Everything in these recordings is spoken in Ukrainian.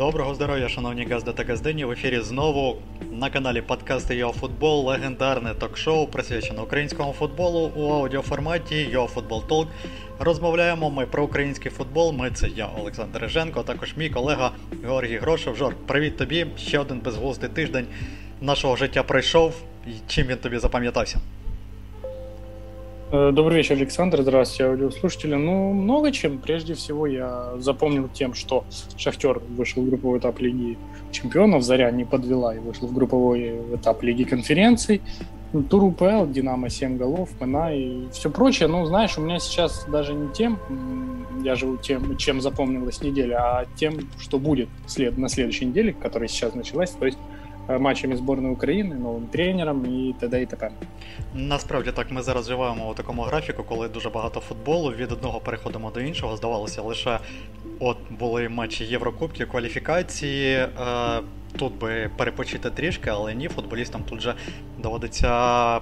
Доброго здоров'я, шановні газди та газдині. В ефірі знову на каналі подкасти Йофутбол, легендарне ток-шоу, присвячене українському футболу у аудіоформаті Йофутбол Толк. Розмовляємо ми про український футбол. Ми це я, Олександр Реженко, також мій колега Георгій Грошев. Жор, привіт тобі! Ще один безглуздий тиждень нашого життя пройшов. Чим він тобі запам'ятався? Э, добрый вечер, Александр. Здравствуйте, аудиослушатели. Ну, много чем. Прежде всего, я запомнил тем, что Шахтер вышел в групповой этап Лиги Чемпионов, Заря не подвела и вышел в групповой этап Лиги Конференций. Тур УПЛ, Динамо 7 голов, МНА и все прочее. Ну, знаешь, у меня сейчас даже не тем, я живу тем, чем запомнилась неделя, а тем, что будет след, на следующей неделе, которая сейчас началась. То есть матчами збірної України, новим тренером і т.д. і т.п. Насправді так, ми зараз живемо у такому графіку, коли дуже багато футболу. Від одного переходимо до іншого. Здавалося, лише от були матчі Єврокубки, кваліфікації. Е, тут би перепочити трішки, але ні, футболістам тут же доводиться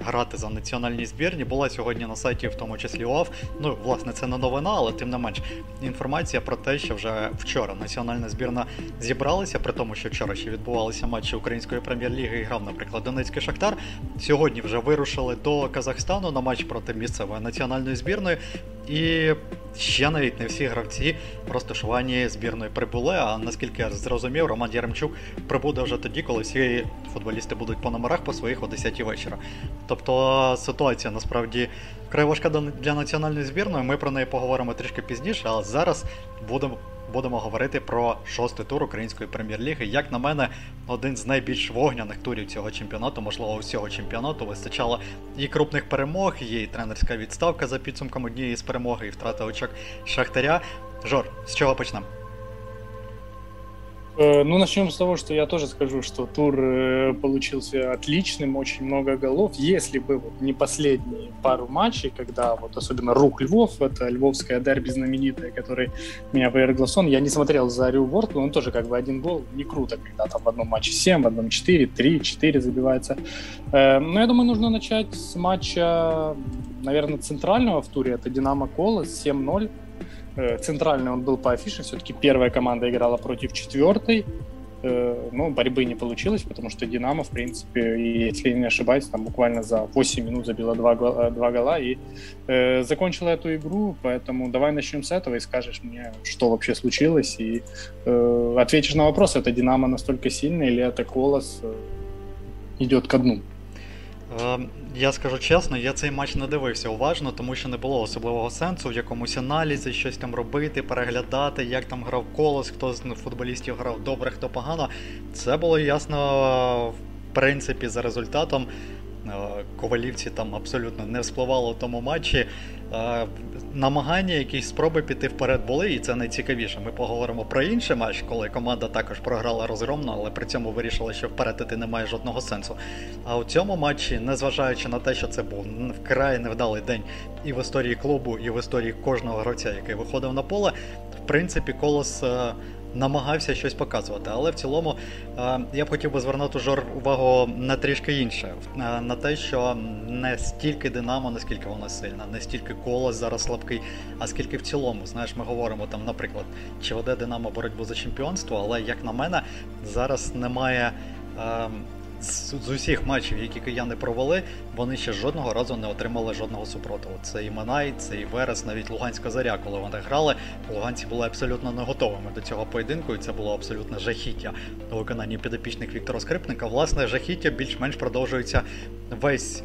грати за національні збірні. Була сьогодні на сайті, в тому числі ОАФ. Ну, власне, це не новина, але тим не менш інформація про те, що вже вчора національна збірна зібралася, при тому, що вчора ще відбувалися матчі української прем'єр-ліги і грав, наприклад, Донецький Шахтар. Сьогодні вже вирушили до Казахстану на матч проти місцевої національної збірної. І ще навіть не всі гравці розташувані збірної прибули. А наскільки я зрозумів, Роман Яремчук прибуде вже тоді, коли всі футболісти будуть по номерах по своїх о 10 вечора. Тобто ситуація насправді вкрай важка для національної збірної. Ми про неї поговоримо трішки пізніше, але зараз будемо будемо говорити про шостий тур української прем'єр-ліги. Як на мене, один з найбільш вогняних турів цього чемпіонату, можливо, усього чемпіонату, вистачало і крупних перемог, і тренерська відставка за підсумком однієї з перемоги, і втрата очок Шахтаря. Жор, з чого почнемо? Э, ну, начнем с того, что я тоже скажу, что тур э, получился отличным, очень много голов. Если бы вот не последние пару матчей, когда вот особенно Рук Львов, это львовская дерби знаменитая, который меня повергло сон, я не смотрел за Рю Вортл, он тоже как бы один гол, не круто, когда там в одном матче 7, в одном 4, 3, 4 забивается. Э, но я думаю, нужно начать с матча, наверное, центрального в туре, это Динамо Колос 7-0. Э, центральный он был по афише, все-таки первая команда играла против четвертой, э, но борьбы не получилось, потому что Динамо, в принципе, если не ошибаюсь, там буквально за 8 минут забила два, гола, два гола. И э, закончила эту игру, поэтому давай начнем с этого и скажешь мне, что вообще случилось, и э, ответишь на вопрос, это Динамо настолько сильный или это Колос э, идет ко дну. Я скажу чесно, я цей матч не дивився уважно, тому що не було особливого сенсу в якомусь аналізі, щось там робити, переглядати, як там грав колос, хто з футболістів грав добре, хто погано. Це було ясно, в принципі, за результатом. Е, ковалівці там абсолютно не вспливало в тому матчі. Е, намагання, якісь спроби піти вперед були, і це найцікавіше. Ми поговоримо про інший матч, коли команда також програла розгромно, але при цьому вирішила, що вперед іти немає жодного сенсу. А у цьому матчі, незважаючи на те, що це був вкрай невдалий день і в історії клубу, і в історії кожного гравця, який виходив на поле, в принципі, колос. Намагався щось показувати. Але в цілому е, я б хотів би звернути жор увагу на трішки інше, е, на те, що не стільки Динамо, наскільки вона сильна, не стільки колос зараз слабкий, а скільки в цілому, знаєш, ми говоримо там, наприклад, чи веде Динамо боротьбу за чемпіонство, але як на мене, зараз немає. З, усіх матчів, які кияни провели, вони ще жодного разу не отримали жодного супротиву. Це і Манай, це і Верес, навіть Луганська заря, коли вони грали, луганці були абсолютно не готовими до цього поєдинку, і це було абсолютно жахіття у виконанні підопічних Віктора Скрипника. Власне, жахіття більш-менш продовжується весь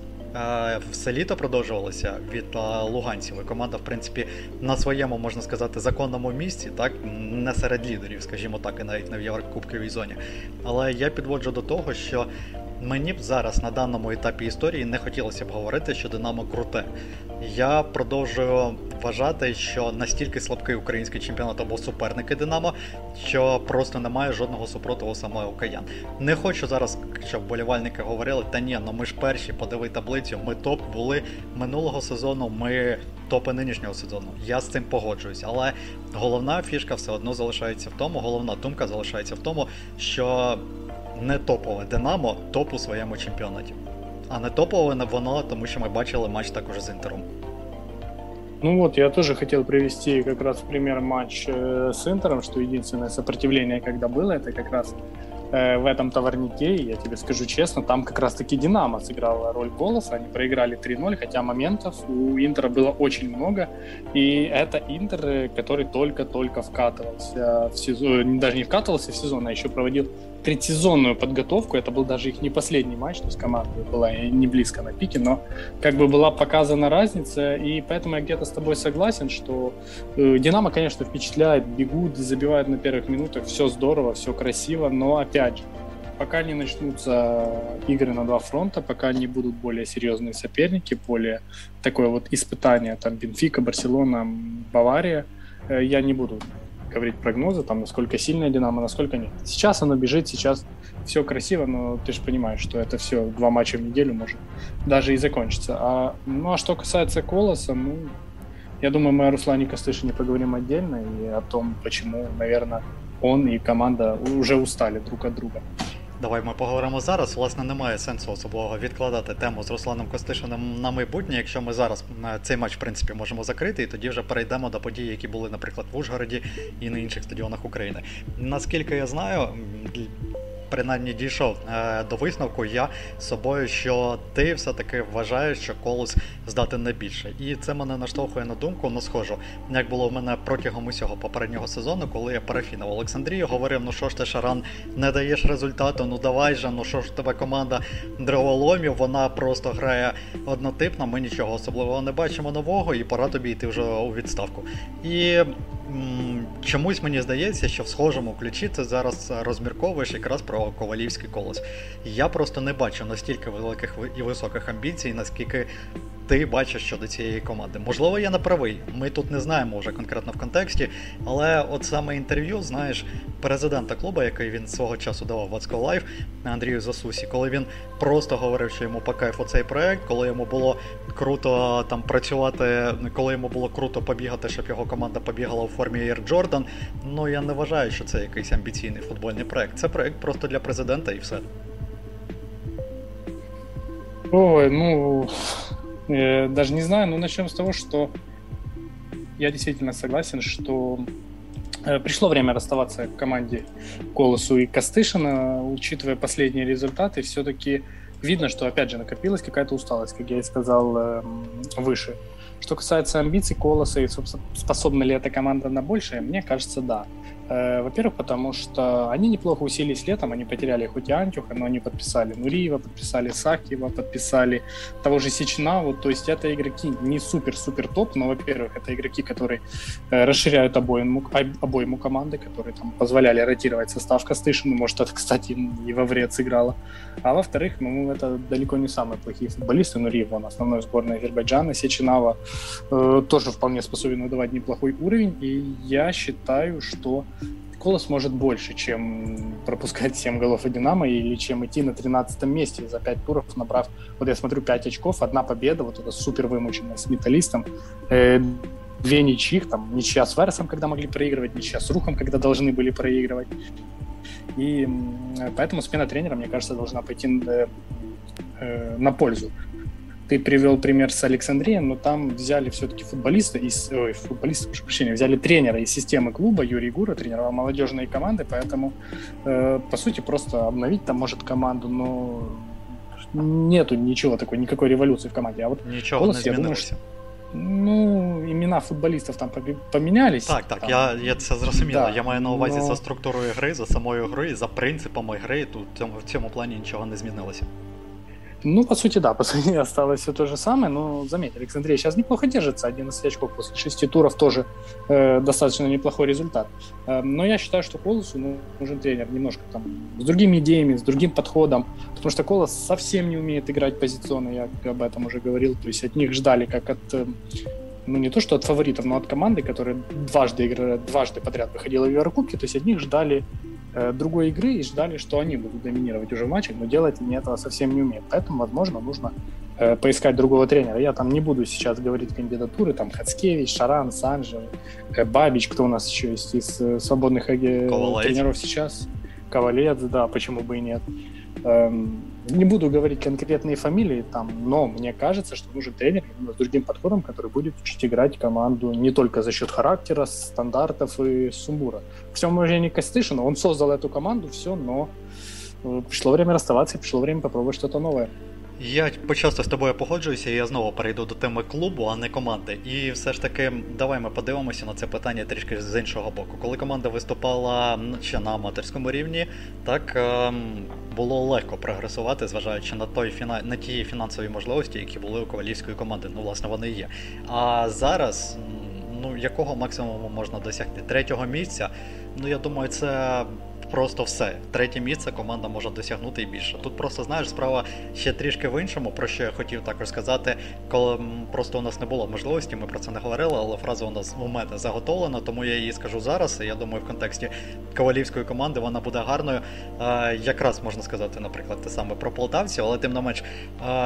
все літо продовжувалося від луганців. І команда, в принципі, на своєму, можна сказати, законному місці, так, не серед лідерів, скажімо так, і навіть не в Єврокубковій зоні. Але я підводжу до того, що Мені б зараз на даному етапі історії не хотілося б говорити, що Динамо круте. Я продовжую вважати, що настільки слабкий український чемпіонат або суперники Динамо, що просто немає жодного супротиву саме у Каян. Не хочу зараз, щоб болівальники говорили, та ні, ну ми ж перші, подиви таблицю, ми топ були минулого сезону, ми топи нинішнього сезону. Я з цим погоджуюсь, але головна фішка все одно залишається в тому, головна думка залишається в тому, що не топове Динамо топ у своєму чемпіонаті. А не топове воно, тому що ми бачили матч також з Інтером. Ну вот, я тоже хотел привести как раз пример матч э, с Интером, что единственное сопротивление, когда было, это как раз э, в этом товарнике, я тебе скажу честно, там как раз-таки Динамо сыграла роль голоса, они проиграли 3-0, хотя моментов у Интера было очень много, и это Интер, э, который только-только вкатывался в сезон, даже не вкатывался в сезон, а еще проводил предсезонную подготовку. Это был даже их не последний матч, то есть команда была не близко на пике, но как бы была показана разница, и поэтому я где-то с тобой согласен, что э, Динамо, конечно, впечатляет, бегут, забивают на первых минутах, все здорово, все красиво, но опять же, пока не начнутся игры на два фронта, пока не будут более серьезные соперники, более такое вот испытание, там Бенфика, Барселона, Бавария, э, я не буду говорить прогнозы, там, насколько сильная Динамо, насколько нет. Сейчас оно бежит, сейчас все красиво, но ты же понимаешь, что это все два матча в неделю может даже и закончиться. А, ну, а что касается Колоса, ну, я думаю, мы о Руслане Костышине поговорим отдельно и о том, почему, наверное, он и команда уже устали друг от друга. Давай ми поговоримо зараз. Власне, немає сенсу особливого відкладати тему з Русланом Костишиним на майбутнє, якщо ми зараз е, цей матч в принципі можемо закрити, і тоді вже перейдемо до подій, які були, наприклад, в Ужгороді і на інших стадіонах України. Наскільки я знаю, принаймні дійшов е, до висновку я з собою, що ти все-таки вважаєш, що колос здатен не більше. І це мене наштовхує на думку, ну схожу, як було в мене протягом усього попереднього сезону, коли я парафінив Олександрію, говорив, ну що ж ти шаран, не даєш результату, ну давай же, ну що ж тебе команда древоломів, вона просто грає однотипно, ми нічого особливого не бачимо нового, і пора тобі йти вже у відставку. І чомусь мені здається, що в схожому ключі ти зараз розмірковуєш якраз про ковалівський колос. Я просто не бачу настільки великих і високих амбіцій, наскільки ти бачиш щодо цієї команди. Можливо, я не правий. Ми тут не знаємо вже конкретно в контексті, але от саме інтерв'ю, знаєш, президента клубу, який він свого часу давав Вацько Live Андрію Засусі, коли він просто говорив, що йому по кайфу цей проект, коли йому було круто там працювати, коли йому було круто побігати, щоб його команда побігала у формі Air. Ну я не вважаю, що це якийсь амбіційний футбольний проект. Це проект просто для президента і все. Ой, ну Э, даже не знаю, но начнем с того, что я действительно согласен, что э, пришло время расставаться к команде Колосу и Костышина, учитывая последние результаты, все-таки видно, что опять же накопилась какая-то усталость, как я и сказал эм, выше. Что касается амбиций Колоса и способна ли эта команда на большее, мне кажется, да. Э, во-первых, потому что они неплохо усилились летом, они потеряли хоть и Антюха, но они подписали Нуриева, подписали Сакиева, подписали того же Сичнаву, то есть это игроки не супер-супер топ, но, во-первых, это игроки, которые э, расширяют обоим, обоему команды, которые там позволяли ротировать состав Костышину, может, это, кстати, и во вред сыграло. А во-вторых, ну, это далеко не самые плохие футболисты, Нуриев, он основной сборной Азербайджана, Сечинава э, тоже вполне способен выдавать неплохой уровень, и я считаю, что Колос может больше, чем пропускать 7 голов и Динамо, или чем идти на 13 месте. За 5 туров, набрав, вот я смотрю, 5 очков, одна победа, вот это супер вымученная с металлистом, э, две ничьих, там, ничья с Вересом, когда могли проигрывать, ничья с Рухом, когда должны были проигрывать. И поэтому смена тренера, мне кажется, должна пойти э, э, на пользу ты привел пример с Александрием, но там взяли все-таки футболиста, из, ой, футболиста, прошу прощения, взяли тренера из системы клуба, Юрий Гура, тренировал молодежные команды, поэтому, э, по сути, просто обновить там может команду, но нету ничего такой, никакой революции в команде. А вот Ничего Колос, не я думаю, что, Ну, імена футболістів там помінялись. Так, так, там. я я це зрозуміло. Да, я маю на увазі но... за структурою гри, за самою грою, за принципами гри. Тут в цьому, в цьому плані нічого не змінилося. Ну, по сути, да, по сути, осталось все то же самое, но заметь, Александрия сейчас неплохо держится, 11 очков после 6 туров тоже э, достаточно неплохой результат. Э, но я считаю, что Колосу нужен тренер немножко там с другими идеями, с другим подходом, потому что Колос совсем не умеет играть позиционно, я об этом уже говорил, то есть от них ждали как от э, ну не то что от фаворитов, но от команды, которая дважды, играли, дважды подряд выходила в Еврокубки, то есть от них ждали другой игры и ждали, что они будут доминировать уже в матчах, но делать они этого совсем не умеют. Поэтому, возможно, нужно э, поискать другого тренера. Я там не буду сейчас говорить кандидатуры, там Хацкевич, Шаран, Санжев, э, Бабич, кто у нас еще есть из свободных Ковалец. тренеров сейчас. Ковалец, да, почему бы и нет. Эм, не буду говорить конкретные фамилии там, но мне кажется, что нужен тренер с другим подходом, который будет учить играть команду не только за счет характера, стандартов и сумбура. К всему уважению Костышина, он создал эту команду, все, но э, пришло время расставаться, пришло время попробовать что-то новое. Я почасто з тобою погоджуюся, і я знову перейду до теми клубу, а не команди. І все ж таки, давай ми подивимося на це питання трішки з іншого боку. Коли команда виступала ще на аматорському рівні, так ем, було легко прогресувати, зважаючи на той на ті фінансові можливості, які були у ковалівської команди. Ну, власне, вони є. А зараз, ну якого максимуму можна досягти? Третього місця. Ну я думаю, це просто все. Третє місце команда може досягнути і більше. Тут просто знаєш, справа ще трішки в іншому, про що я хотів також сказати, коли просто у нас не було можливості, ми про це не говорили, але фраза у нас у мене заготовлена, тому я її скажу зараз. І я думаю, в контексті ковалівської команди вона буде гарною. Якраз можна сказати, наприклад, те саме про полтавців, але тим не менш,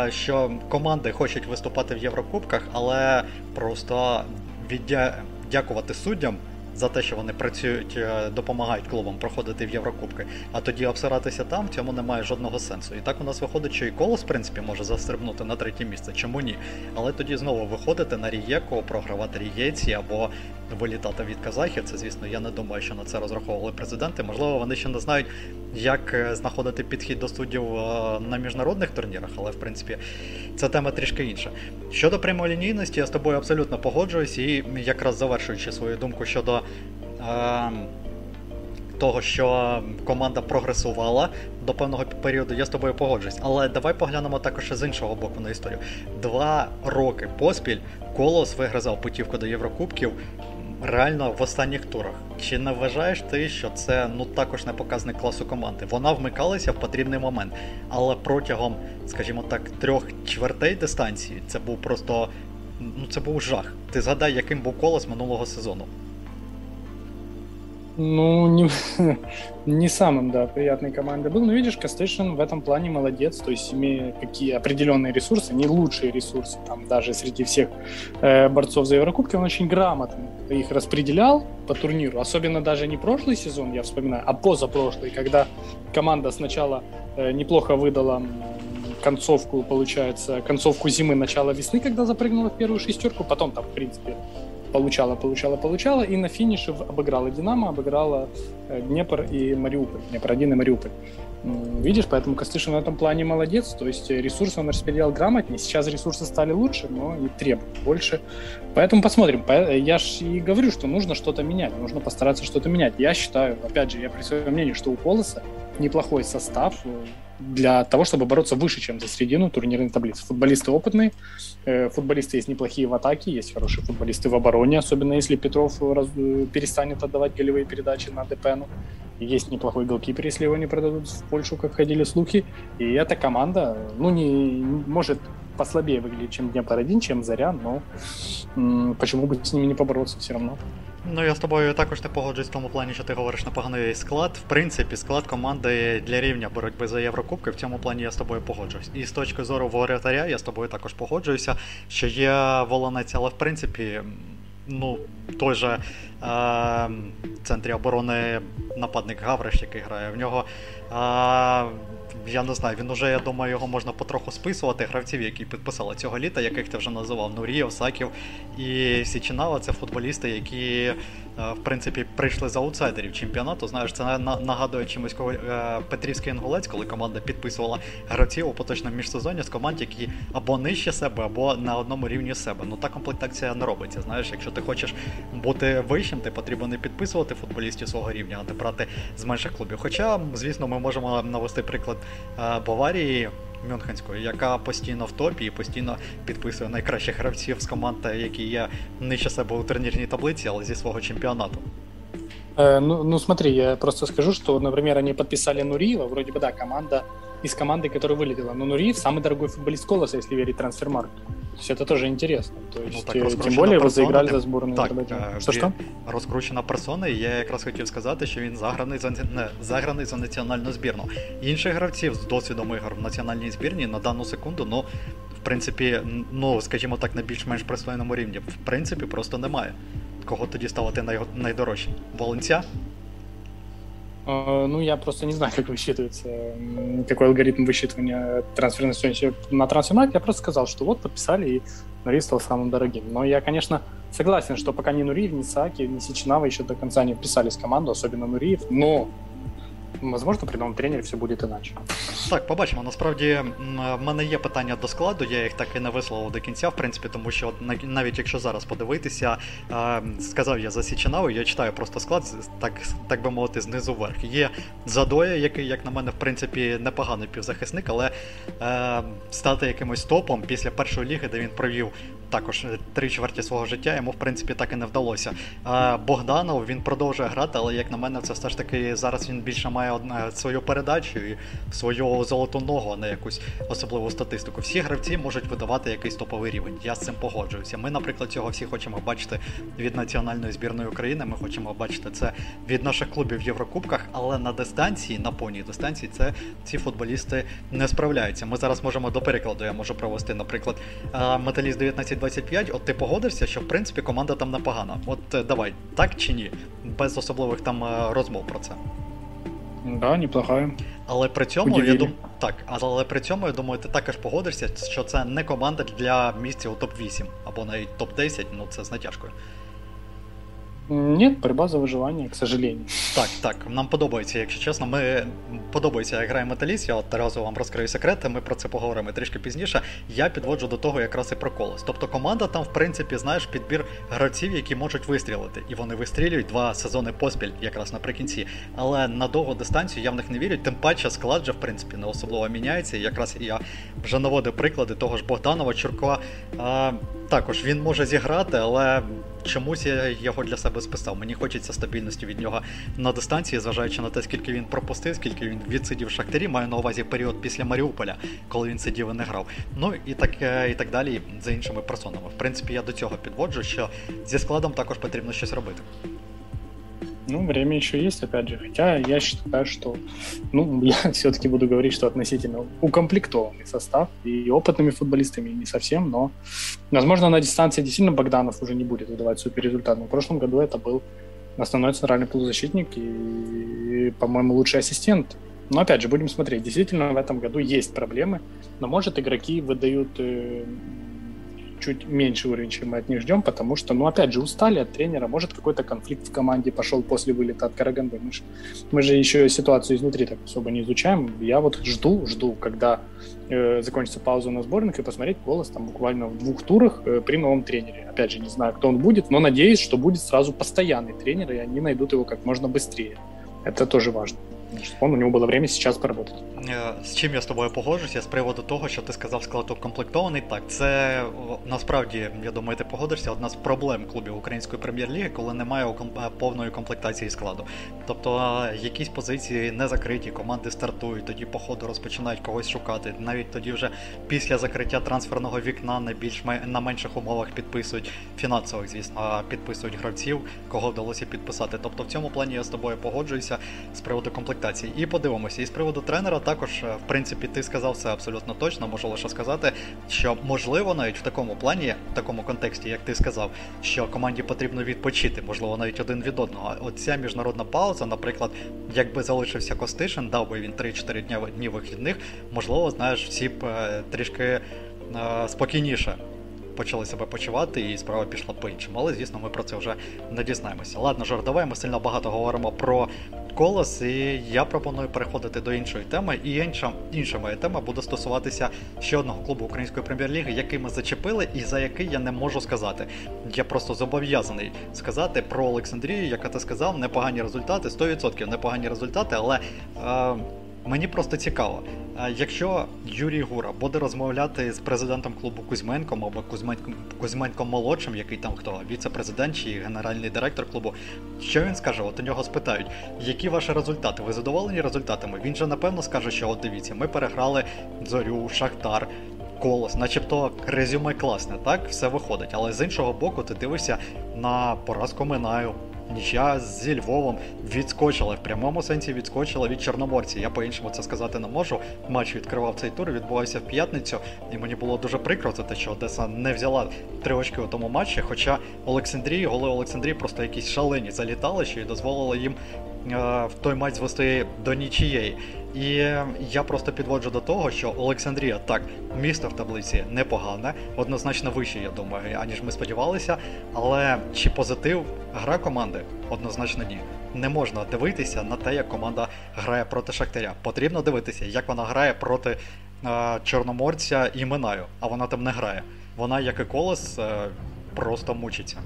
що команди хочуть виступати в Єврокубках, але просто віддякувати суддям за те, що вони працюють, е, допомагають клубам проходити в Єврокубки, а тоді обсиратися там, в цьому немає жодного сенсу. І так у нас виходить, що і колос, в принципі, може застрибнути на третє місце. Чому ні? Але тоді знову виходити на Рієко, програвати Рієці або вилітати від казахів. Це, звісно, я не думаю, що на це розраховували президенти. Можливо, вони ще не знають, як е, знаходити підхід до суддів е, на міжнародних турнірах, але в принципі це тема трішки інша. Щодо прямолінійності, я з тобою абсолютно погоджуюсь і якраз завершуючи свою думку щодо. Е того, що команда прогресувала до певного періоду, я з тобою погоджуюсь. Але давай поглянемо також з іншого боку на історію. Два роки поспіль Колос вигризав путівку до Єврокубків реально в останніх турах. Чи не вважаєш ти, що це ну також не показник класу команди? Вона вмикалася в потрібний момент, але протягом, скажімо так, трьох чвертей дистанції це був просто ну це був жах. Ти згадай, яким був колос минулого сезону. Ну, не, не самым, да, приятной командой был. Но видишь, Костышин в этом плане молодец. То есть, имея какие определенные ресурсы, не лучшие ресурсы, там, даже среди всех э, борцов за Еврокубки, он очень грамотно их распределял по турниру. Особенно даже не прошлый сезон, я вспоминаю, а позапрошлый, когда команда сначала э, неплохо выдала концовку, получается, концовку зимы, начало весны, когда запрыгнула в первую шестерку, потом там, в принципе, получала, получала, получала, и на финише обыграла Динамо, обыграла э, Днепр и Мариуполь, Днепр-1 и Мариуполь. Видишь, поэтому Костышин в этом плане молодец, то есть э, ресурсы он распределял грамотнее, сейчас ресурсы стали лучше, но и требуют больше. Поэтому посмотрим. Я же и говорю, что нужно что-то менять, нужно постараться что-то менять. Я считаю, опять же, я при своем мнении, что у Колоса неплохой состав, э, для того, чтобы бороться выше, чем за середину турнирной таблицы. Футболисты опытные, э, футболисты есть неплохие в атаке, есть хорошие футболисты в обороне, особенно если Петров раз, э, перестанет отдавать голевые передачи на ДПНу. Есть неплохой голкипер, если его не продадут в Польшу, как ходили слухи. И эта команда, ну, не может послабее выглядеть, чем Днепр-1, чем Заря, но м- почему бы с ними не побороться все равно. Ну, я з тобою також не погоджуюсь в тому плані, що ти говориш на поганий склад. В принципі, склад команди для рівня боротьби за Єврокубки. В цьому плані я з тобою погоджуюсь. І з точки зору воротаря я з тобою також погоджуюся, що є волонець, але в принципі, ну, той же е, в центрі оборони нападник Гавриш, який грає, в нього. Е, я не знаю, він уже, я думаю, його можна потроху списувати. Гравців, які підписали цього літа, яких ти вже називав Нурі, Осаків і Січинава це футболісти, які в принципі, прийшли з аутсайдерів чемпіонату. Знаєш, це нагадує чимось е, Петрівський інгулець, коли команда підписувала гравців у поточному міжсезоні з команд, які або нижче себе, або на одному рівні себе. Ну та комплектація не робиться. Знаєш, якщо ти хочеш бути вищим, ти потрібно не підписувати футболістів свого рівня, а не брати з менших клубів. Хоча, звісно, ми можемо навести приклад е, Баварії. Мюнхенської, яка постійно в топі і постійно підписує найкращих гравців з команд, які є нижче себе у турнірній таблиці, але зі свого чемпіонату. Э, ну, ну смотри, я просто скажу, что, например, они подписали Нуриева, вроде бы, да, команда из команды, которая вылетела. Но Нуриев самый дорогой футболист Колоса, если верить трансфермаркту. То есть это тоже интересно. То ну, есть, ну, так, тем более ви заіграли за зборну Так, що, що? Розкручена персона, і я якраз хотів сказати, що він заграний за не, заграний за національну збірну. Інших гравців з досвідом ігор в національній збірні на дану секунду, ну, в принципі, ну, скажімо так, на більш-менш пристойному рівні, в принципі, просто немає. Кого тоді ставити най... найдорожчим? Волонця? Ну, я просто не знаю, как высчитывается, какой алгоритм высчитывания трансферной стоимости на трансфермаркет. Я просто сказал, что вот подписали, и Нури стал самым дорогим. Но я, конечно, согласен, что пока ни Нуриев, ни Саки, ни Сичинава еще до конца не вписались в команду, особенно Нуриев, но Можливо, при новому тренері все буде іначе. Так, побачимо. Насправді в мене є питання до складу, я їх так і не висловив до кінця, в принципі, тому що навіть якщо зараз подивитися, сказав я за Січинаву, я читаю просто склад, так так би мовити, знизу вверх. Є Задоя, який, як на мене, в принципі, непоганий півзахисник, але е, стати якимось топом після першої ліги, де він провів також три чверті свого життя, йому в принципі так і не вдалося. Е, Богданов він продовжує грати, але як на мене, це все ж таки зараз він більше має одне свою передачу і свою золоту ногу, а не якусь особливу статистику. Всі гравці можуть видавати якийсь топовий рівень. Я з цим погоджуюся. Ми, наприклад, цього всі хочемо бачити від національної збірної України. Ми хочемо бачити це від наших клубів в Єврокубках, але на дистанції, на повній дистанції, це ці футболісти не справляються. Ми зараз можемо до перекладу, я можу провести, наприклад, металіст 1925. От ти погодишся, що в принципі команда там непогана. От е, давай, так чи ні? Без особливих там е, розмов про це. Да, неплохая. Але при цьому я думаю, так, але при цьому я думаю, ти також погодишся, що це не команда для місця у топ-8 або навіть топ-10, ну це з натяжкою. Нет, борьба за виживання, к сожалению. Так, так, нам подобається, якщо чесно. Ми подобається, як грає металіст. Я одразу вам розкрию секрети, ми про це поговоримо трішки пізніше. Я підводжу до того якраз і про колос. Тобто команда там, в принципі, знаєш, підбір гравців, які можуть вистрілити. І вони вистрілюють два сезони поспіль, якраз наприкінці. Але на довгу дистанцію я в них не вірю. Тим паче склад же, в принципі, не особливо міняється. І якраз я вже наводив приклади того ж Богданова, Чуркова. А, Також він може зіграти, але чомусь я його для себе списав. Мені хочеться стабільності від нього на дистанції, зважаючи на те, скільки він пропустив, скільки він відсидів в шахтарі. Маю на увазі період після Маріуполя, коли він сидів і не грав. Ну і так і так далі за іншими персонами. В принципі, я до цього підводжу, що зі складом також потрібно щось робити. Ну, время еще есть, опять же. Хотя я считаю, что, ну, я все-таки буду говорить, что относительно укомплектованный состав и опытными футболистами не совсем, но, возможно, на дистанции действительно Богданов уже не будет выдавать супер результат. Но в прошлом году это был основной центральный полузащитник и, по-моему, лучший ассистент. Но опять же, будем смотреть. Действительно, в этом году есть проблемы, но, может, игроки выдают э, чуть меньше уровень, чем мы от них ждем, потому что, ну, опять же, устали от тренера, может, какой-то конфликт в команде пошел после вылета от Караганды. Мы же, мы же еще ситуацию изнутри так особо не изучаем. Я вот жду, жду, когда э, закончится пауза на сборных и посмотреть голос там буквально в двух турах э, при новом тренере. Опять же, не знаю, кто он будет, но надеюсь, что будет сразу постоянный тренер, и они найдут его как можно быстрее. Это тоже важно. Он, у нього було время зараз поработати. Е, з чим я з тобою погоджуся з приводу того, що ти сказав склад укомплектований. Так, це насправді, я думаю, ти погодишся, одна з проблем клубів української прем'єр-ліги, коли немає е, повної комплектації складу. Тобто е, якісь позиції не закриті, команди стартують, тоді по ходу розпочинають когось шукати. Навіть тоді вже після закриття трансферного вікна на більш на менших умовах підписують фінансових, звісно, підписують гравців, кого вдалося підписати. Тобто в цьому плані я з тобою погоджуюся з приводу комплектації комплектації. І подивимося. І з приводу тренера також, е, в принципі, ти сказав це абсолютно точно. Можу лише сказати, що можливо навіть в такому плані, в такому контексті, як ти сказав, що команді потрібно відпочити, можливо, навіть один від одного. Оця міжнародна пауза, наприклад, якби залишився Костишин, дав би він 3-4 дні, дні вихідних, можливо, знаєш, всі б е, трішки е, спокійніше почали себе почувати, і справа пішла по іншому. Але, звісно, ми про це вже не дізнаємося. Ладно, жартове, ми сильно багато говоримо про колос, і я пропоную переходити до іншої теми. І інша інша моя тема буде стосуватися ще одного клубу української прем'єр-ліги, який ми зачепили, і за який я не можу сказати. Я просто зобов'язаний сказати про Олександрію, яка ти сказав, непогані результати, 100% непогані результати, але. Е, Мені просто цікаво, якщо Юрій Гура буде розмовляти з президентом клубу Кузьменком або Кузьменком Кузьменком молодшим, який там хто, віце-президент чи генеральний директор клубу, що він скаже? От у нього спитають, які ваші результати? Ви задоволені результатами? Він же напевно скаже, що от дивіться, ми переграли зорю, Шахтар. Колос, начебто резюме класне, так все виходить. Але з іншого боку, ти дивишся на поразку Минаю, нічия зі Львовом відскочила в прямому сенсі відскочила від Чорноморці. Я по-іншому це сказати не можу. Матч відкривав цей тур, відбувався в п'ятницю, і мені було дуже прикро за те, що Одеса не взяла три очки у тому матчі. Хоча Олександрії, голи Олександрії просто якісь шалені залітали, що й дозволили їм в той матч звести до нічієї. І я просто підводжу до того, що Олександрія так, місто в таблиці непогане, однозначно вище, я думаю, аніж ми сподівалися. Але чи позитив гра команди? Однозначно ні. Не можна дивитися на те, як команда грає проти Шахтаря. Потрібно дивитися, як вона грає проти е, Чорноморця і Минаю, а вона там не грає. Вона, як і колос, е, просто мучиться.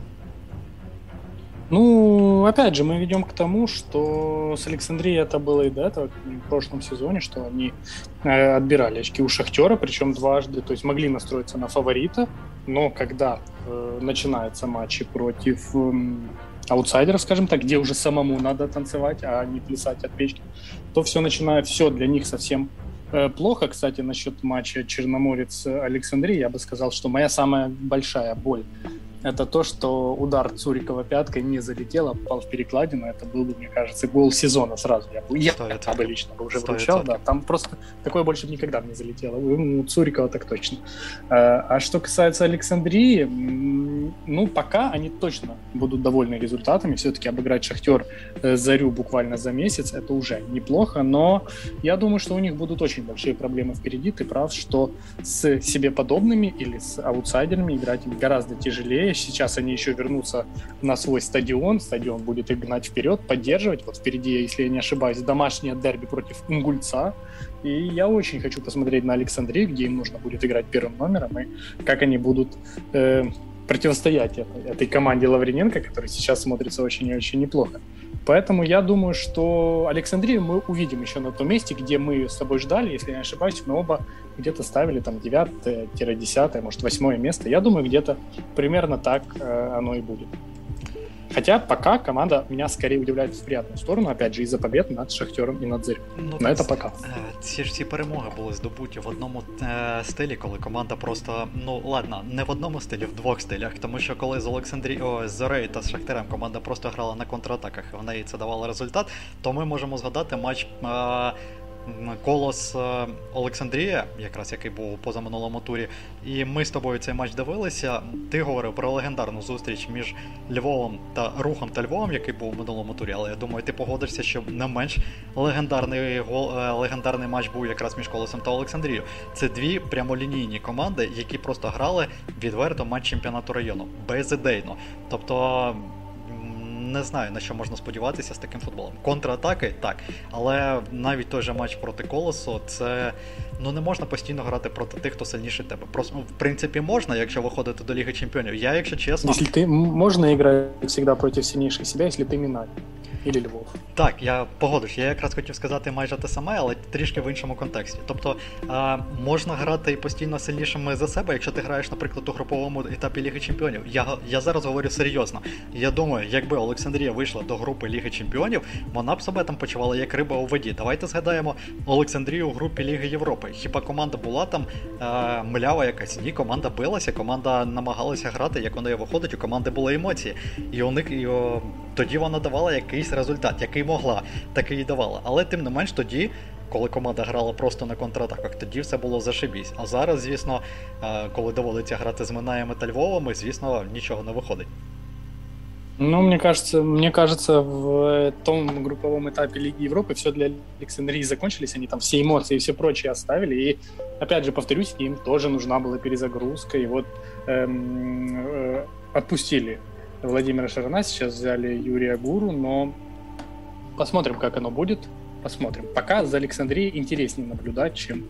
Ну, опять же, мы ведем к тому, что с Александрией это было и до этого, в прошлом сезоне, что они э, отбирали очки у Шахтера, причем дважды, то есть могли настроиться на фаворита, но когда э, начинаются матчи против э, аутсайдеров, скажем так, где уже самому надо танцевать, а не плясать от печки, то все начинает, все для них совсем э, плохо. Кстати, насчет матча Черноморец-Александрия, я бы сказал, что моя самая большая боль это то, что удар Цурикова пяткой не залетел, а попал в перекладину. Это был бы, мне кажется, гол сезона сразу. Я бы, я, я бы лично уже вручал, да. Там просто такое больше никогда не залетело. У Цурикова так точно. А, а что касается Александрии, ну, пока они точно будут довольны результатами. Все-таки обыграть Шахтер э, Зарю буквально за месяц, это уже неплохо. Но я думаю, что у них будут очень большие проблемы впереди. Ты прав, что с себе подобными или с аутсайдерами играть гораздо тяжелее Сейчас они еще вернутся на свой стадион. Стадион будет их гнать вперед, поддерживать. Вот впереди, если я не ошибаюсь, домашнее дерби против Ингульца. И я очень хочу посмотреть на Александрию, где им нужно будет играть первым номером, и как они будут э, противостоять этой, этой команде Лаврененко, которая сейчас смотрится очень и очень неплохо. Поэтому я думаю, что Александрию мы увидим еще на том месте, где мы с тобой ждали. Если я не ошибаюсь, мы оба где-то ставили там 9-10, может 8 место. Я думаю, где-то примерно так э, оно и будет. Хотя пока команда меня скорее удивляет в приятную сторону, опять же, из-за побед над Шахтером і над Зирю. Ну, Но це пока. Ці ж ці перемоги були здобуті в одному е, стилі, коли команда просто, ну ладно, не в одному стилі, в двох стилях. Тому що коли з Олександрі... О, з Зорею та з Шахтерем команда просто грала на контратаках, і в неї це давало результат, то ми можемо згадати матч. Е, Колос е, Олександрія, якраз який був у позаминулому турі, і ми з тобою цей матч дивилися. Ти говорив про легендарну зустріч між Львовом та Рухом та Львовом, який був у минулому турі. Але я думаю, ти погодишся, що не менш легендарний гол, е, легендарний матч був якраз між Колосом та Олександрією. Це дві прямолінійні команди, які просто грали відверто матч чемпіонату району безідейно. Тобто не знаю на що можна сподіватися з таким футболом. Контратаки так, але навіть той же матч проти Колосу, це ну не можна постійно грати проти тих, хто сильніше тебе. Просто ну, в принципі можна, якщо виходити до Ліги Чемпіонів. Я, якщо чесно, Якщо ти можна грати завжди проти сильніших себе, якщо ти Міналь. Ілі Львов. Так, я погоджуюсь. Я якраз хотів сказати майже те саме, але трішки в іншому контексті. Тобто а, можна грати постійно сильнішими за себе, якщо ти граєш, наприклад, у груповому етапі Ліги Чемпіонів. Я я зараз говорю серйозно. Я думаю, якби Олександрія вийшла до групи Ліги Чемпіонів, вона б себе там почувала як риба у воді. Давайте згадаємо Олександрію у групі Ліги Європи. Хіба команда була там а, млява якась? Ні, команда билася, команда намагалася грати, як у неї виходить, у команди були емоції. І у них і, о, тоді вона давала якийсь якийсь результат, який могла, такий і давала. Але тим не менш тоді. Коли команда грала просто на контратаках, тоді все було зашибісь. А зараз, звісно, е, коли доводиться грати з Минаями та Львовами, звісно, нічого не виходить. Ну, мне кажется, мне кажется, в том групповом этапе Лиги Европы все для Александрии закончились, они там все эмоции и все прочее оставили. И, опять же, повторюсь, им тоже нужна была перезагрузка. И вот эм, э, отпустили Владимира Шарана, сейчас взяли Юрия Гуру, но посмотрим, как оно будет. Посмотрим. Пока за Александрией интереснее наблюдать, чем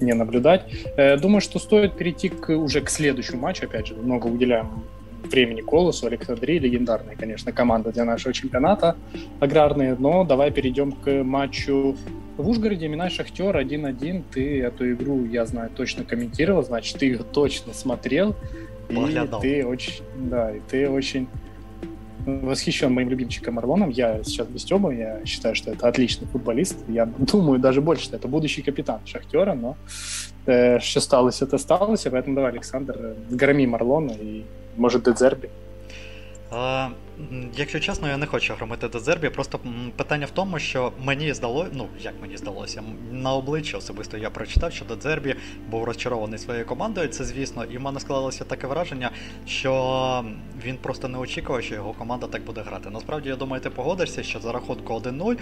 не наблюдать. Э, думаю, что стоит перейти к, уже к следующему матчу. Опять же, много уделяем времени Колосу, Александрии, легендарная, конечно, команда для нашего чемпионата, аграрные, но давай перейдем к матчу в Ужгороде, Минай Шахтер 1-1, ты эту игру, я знаю, точно комментировал, значит, ты ее точно смотрел, Поглядал. И ты очень, да, и ты очень восхищен моим любимчиком Орлоном. Я сейчас без Тёмы, я считаю, что это отличный футболист. Я думаю даже больше, что это будущий капитан Шахтера, но э, что сталося, это сталося. Поэтому давай, Александр, громи Марлона и, может, Дедзерби. А, Якщо чесно, я не хочу громити до Дезербі. Просто питання в тому, що мені здалося, ну як мені здалося, на обличчі особисто я прочитав, що до Дезербі був розчарований своєю командою, це звісно, і в мене склалося таке враження, що він просто не очікував, що його команда так буде грати. Насправді, я думаю, ти погодишся, що за рахунку 1-0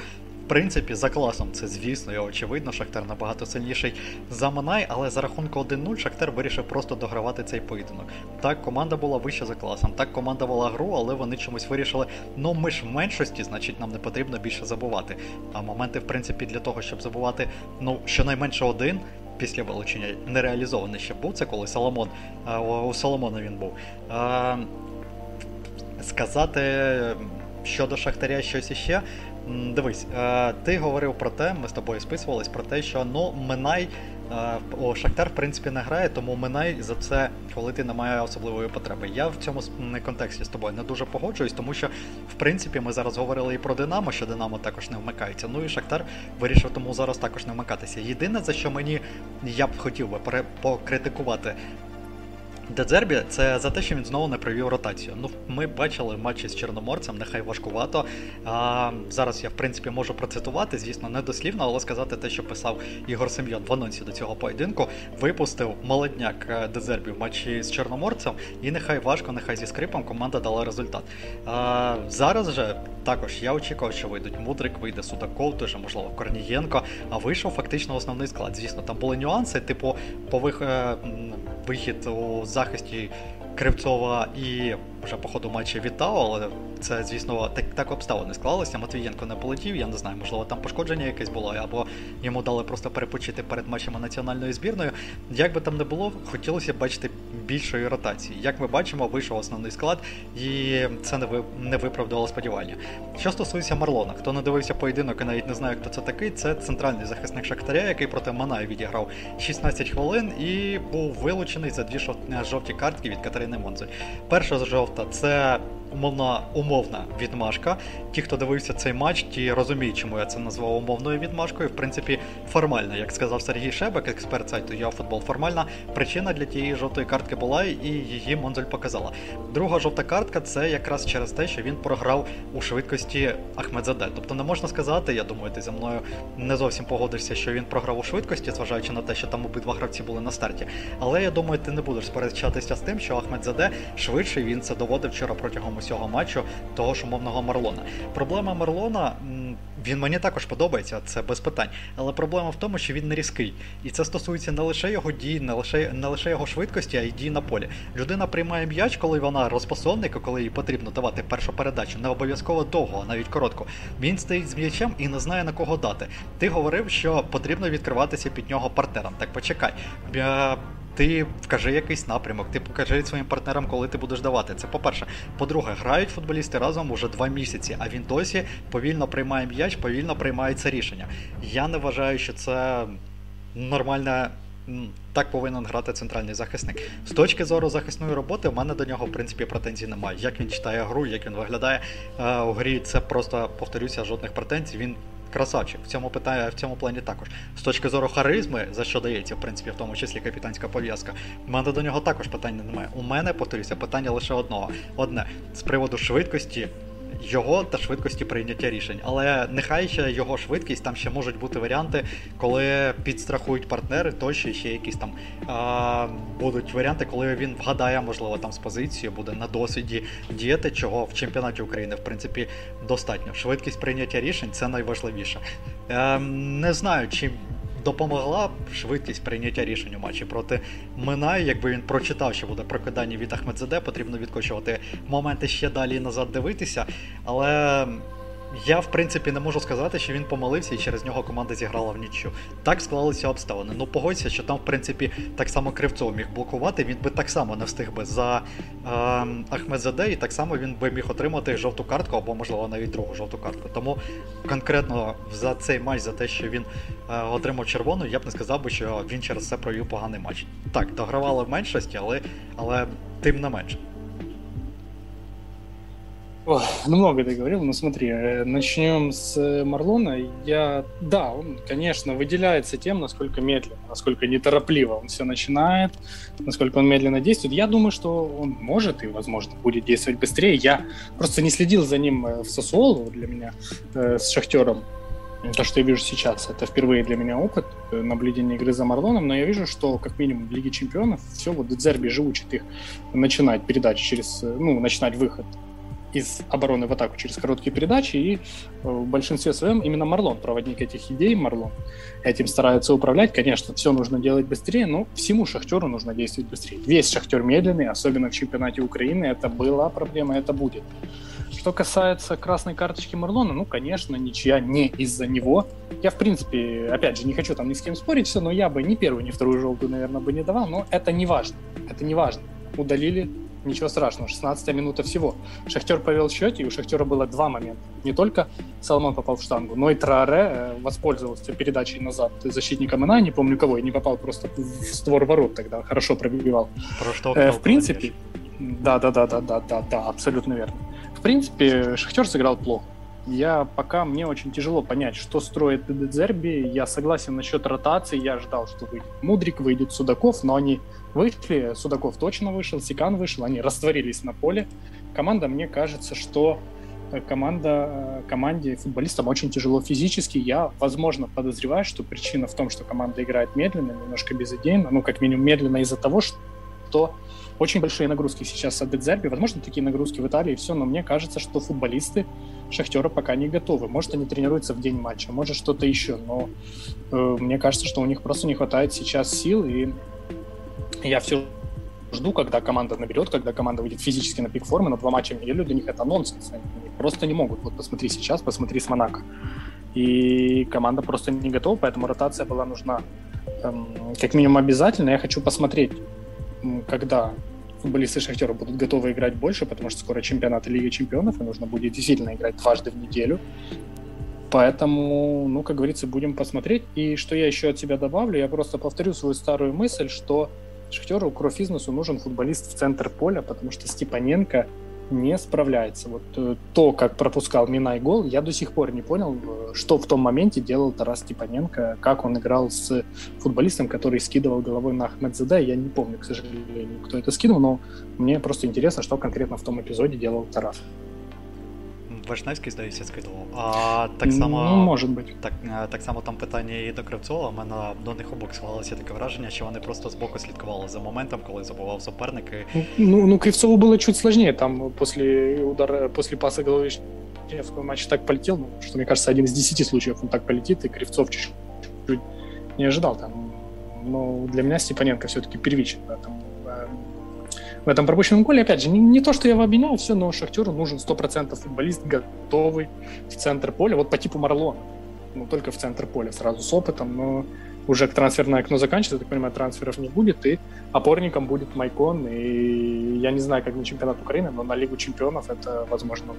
принципі, за класом це, звісно, і очевидно, Шахтар набагато сильніший за Манай, але за рахунку 1-0 Шахтар вирішив просто догравати цей поєдинок. Так, команда була вища за класом, так команда вела гру, але вони чомусь вирішили, ну ми ж в меншості, значить нам не потрібно більше забувати. А моменти, в принципі, для того, щоб забувати, ну, щонайменше один. Після вилучення нереалізований ще був це, коли Соломон у Соломона він був. Сказати щодо Шахтаря щось іще. Дивись, е, ти говорив про те, ми з тобою списувались про те, що ну Минай е, Шахтар в принципі не грає, тому Минай за це хвалити немає особливої потреби. Я в цьому контексті з тобою не дуже погоджуюсь, тому що в принципі ми зараз говорили і про Динамо, що Динамо також не вмикається. Ну і Шахтар вирішив тому зараз також не вмикатися. Єдине за що мені я б хотів би покритикувати Дедзербі це за те, що він знову не провів ротацію. Ну, ми бачили матчі з Чорноморцем, нехай важкувато. А, Зараз я в принципі можу процитувати, звісно, не дослівно, але сказати те, що писав Ігор Сем'ян в анонсі до цього поєдинку, випустив молодняк е, Дезербі в матчі з Чорноморцем, і нехай важко, нехай зі скрипом команда дала результат. А, Зараз же також я очікував, що вийдуть Мудрик, вийде Судаков, той же, можливо, Корнієнко, а вийшов фактично основний склад. Звісно, там були нюанси, типу, по е, вихід у захисті Кривцова і вже по ходу матчі вітав, але це, звісно, так так обставини склалися. Матвієнко не полетів, я не знаю, можливо, там пошкодження якесь було, або йому дали просто перепочити перед матчами національної збірної. Як би там не було, хотілося б бачити більшої ротації. Як ми бачимо, вийшов основний склад, і це не ви не виправдало сподівання. Що стосується Марлона, хто не дивився поєдинок і навіть не знає, хто це такий, це центральний захисник Шахтаря, який проти Манаю відіграв 16 хвилин і був вилучений за дві жовті картки від Катерини Монзи. Перша жовта це умовна умовна відмашка. Ті, хто дивився цей матч, ті розуміють, чому я це назвав умовною відмашкою. В принципі, формальна, як сказав Сергій Шебек, експерт сайту «Яфутбол», формальна причина для тієї жовтої картки була, і її Монзель показала. Друга жовта картка це якраз через те, що він програв у швидкості Ахмедзаде. Тобто не можна сказати, я думаю, ти зі мною не зовсім погодишся, що він програв у швидкості, зважаючи на те, що там обидва гравці були на старті. Але я думаю, ти не будеш сперечатися з тим, що Ахмедзаде швидше він це доводив вчора протягом усього матчу того ж умовного Марлона. Проблема Марлона. Він мені також подобається, це без питань. Але проблема в тому, що він не різкий. І це стосується не лише його дій, не лише не лише його швидкості, а й дій на полі. Людина приймає м'яч, коли вона розпасовник, коли їй потрібно давати першу передачу. Не обов'язково довго, а навіть коротко. Він стоїть з м'ячем і не знає на кого дати. Ти говорив, що потрібно відкриватися під нього партнерам. Так почекай. Ти вкажи якийсь напрямок, ти покажи своїм партнерам, коли ти будеш давати. Це по-перше. По-друге, грають футболісти разом уже два місяці, а він досі повільно приймає м'яч, повільно приймає це рішення. Я не вважаю, що це нормальне. Так повинен грати центральний захисник. З точки зору захисної роботи, в мене до нього в принципі претензій немає. Як він читає гру, як він виглядає е, у грі, це просто повторюся, жодних претензій. Він красавчик в цьому питання в цьому плані також. З точки зору харизми, за що дається, в принципі, в тому числі капітанська пов'язка, в мене до нього також питання немає. У мене, повторюся, питання лише одного. Одне з приводу швидкості його та швидкості прийняття рішень. Але нехай ще його швидкість, там ще можуть бути варіанти, коли підстрахують партнери, тощо ще якісь там а, будуть варіанти, коли він вгадає, можливо, там з позиції, буде на досвіді діяти, чого в чемпіонаті України, в принципі, достатньо. Швидкість прийняття рішень це найважливіше. Е, Не знаю, чим допомогла швидкість прийняття рішень у матчі проти Минай. Якби він прочитав, що буде прокидання від Ахмедзаде, потрібно відкочувати моменти ще далі назад дивитися. Але я, в принципі, не можу сказати, що він помилився і через нього команда зіграла в нічю. Так склалися обставини. Ну погодься, що там, в принципі, так само Кривцов міг блокувати, він би так само не встиг би за е, Ахмедзаде, і так само він би міг отримати жовту картку або, можливо, навіть другу жовту картку. Тому конкретно за цей матч, за те, що він е, отримав червону, я б не сказав би, що він через це провів поганий матч. Так, догравали в меншості, але, але тим не менше. Ой, ну много ты говорил, но смотри, э, начнем с э, Марлона. Я, да, он, конечно, выделяется тем, насколько медленно, насколько неторопливо он все начинает, насколько он медленно действует. Я думаю, что он может и, возможно, будет действовать быстрее. Я просто не следил за ним э, в Сосуолу для меня с Шахтером. То, что я вижу сейчас, это впервые для меня опыт наблюдения игры за Марлоном, но я вижу, что как минимум в Лиге Чемпионов все вот Дезерби же учит их начинать передачи через, ну, начинать выход из обороны в атаку через короткие передачи, и э, в большинстве своем именно Марлон, проводник этих идей, Марлон этим старается управлять. Конечно, все нужно делать быстрее, но всему Шахтеру нужно действовать быстрее. Весь Шахтер медленный, особенно в чемпионате Украины, это была проблема, это будет. Что касается красной карточки Марлона, ну, конечно, ничья не из-за него. Я, в принципе, опять же, не хочу там ни с кем спорить все, но я бы ни первую, ни вторую желтую, наверное, бы не давал, но это не важно. Это не важно. Удалили, ничего страшного, 16 минута всего. Шахтер повел счете, и у Шахтера было два момента. Не только Соломон попал в штангу, но и Траре э, воспользовался передачей назад защитника Мана, не помню кого, и не попал просто в створ ворот тогда, хорошо пробивал. Э, в принципе, да, да, да, да, да, да, да, абсолютно верно. В принципе, Шахтер сыграл плохо. Я пока мне очень тяжело понять, что строит Дедзерби. Я согласен насчет ротации. Я ждал, что выйдет Мудрик, выйдет Судаков, но они вышли. Судаков точно вышел, Сикан вышел. Они растворились на поле. Команда, мне кажется, что э, команда, э, команде, футболистам очень тяжело физически. Я, возможно, подозреваю, что причина в том, что команда играет медленно, немножко безыдейно. Ну, как минимум, медленно из-за того, что очень большие нагрузки сейчас от Дедзерби. Возможно, такие нагрузки в Италии все, но мне кажется, что футболисты Шахтера пока не готовы. Может, они тренируются в день матча, может, что-то еще, но э, мне кажется, что у них просто не хватает сейчас сил, и я все жду, когда команда наберет, когда команда выйдет физически на пик формы, на два матча в неделю для них это нонсенс. Они просто не могут. Вот посмотри сейчас, посмотри с Монако. И команда просто не готова, поэтому ротация была нужна эм, как минимум обязательно. Я хочу посмотреть, когда футболисты Шахтера будут готовы играть больше, потому что скоро чемпионат Лиги Чемпионов, и нужно будет действительно играть дважды в неделю. Поэтому, ну, как говорится, будем посмотреть. И что я еще от себя добавлю, я просто повторю свою старую мысль, что Шахтеру, Крофизнесу нужен футболист в центр поля, потому что Степаненко не справляется. Вот э, то, как пропускал Минай гол, я до сих пор не понял, э, что в том моменте делал Тарас Степаненко, как он играл с футболистом, который скидывал головой на Ахмедзеда. Я не помню, к сожалению, кто это скинул, но мне просто интересно, что конкретно в том эпизоде делал Тарас. Вишневський, здається, скидував. А так само ну, може бути. Так так само там питання і до Кривцова. У мене до них обох склалося таке враження, що вони просто збоку слідкували за моментом, коли забував суперник. І... Ну, ну Кривцову було чуть сложнее. Там после удара, после паса головы Вишневского матч так полетел, ну, что, мне кажется, один из десяти случаев он так полетит, и Кривцов чуть-чуть не ожидал. Там. Но для меня Степаненко все-таки первичен в этом в этом пропущенном голе. Опять же, не, не то, что я его обвиняю, все, но Шахтеру нужен 100% футболист, готовый в центр поля, вот по типу Марлона. Ну, только в центр поля, сразу с опытом, но уже трансферное окно заканчивается, так понимаю, трансферов не будет, и опорником будет Майкон, и я не знаю, как на чемпионат Украины, но на Лигу чемпионов это, возможно,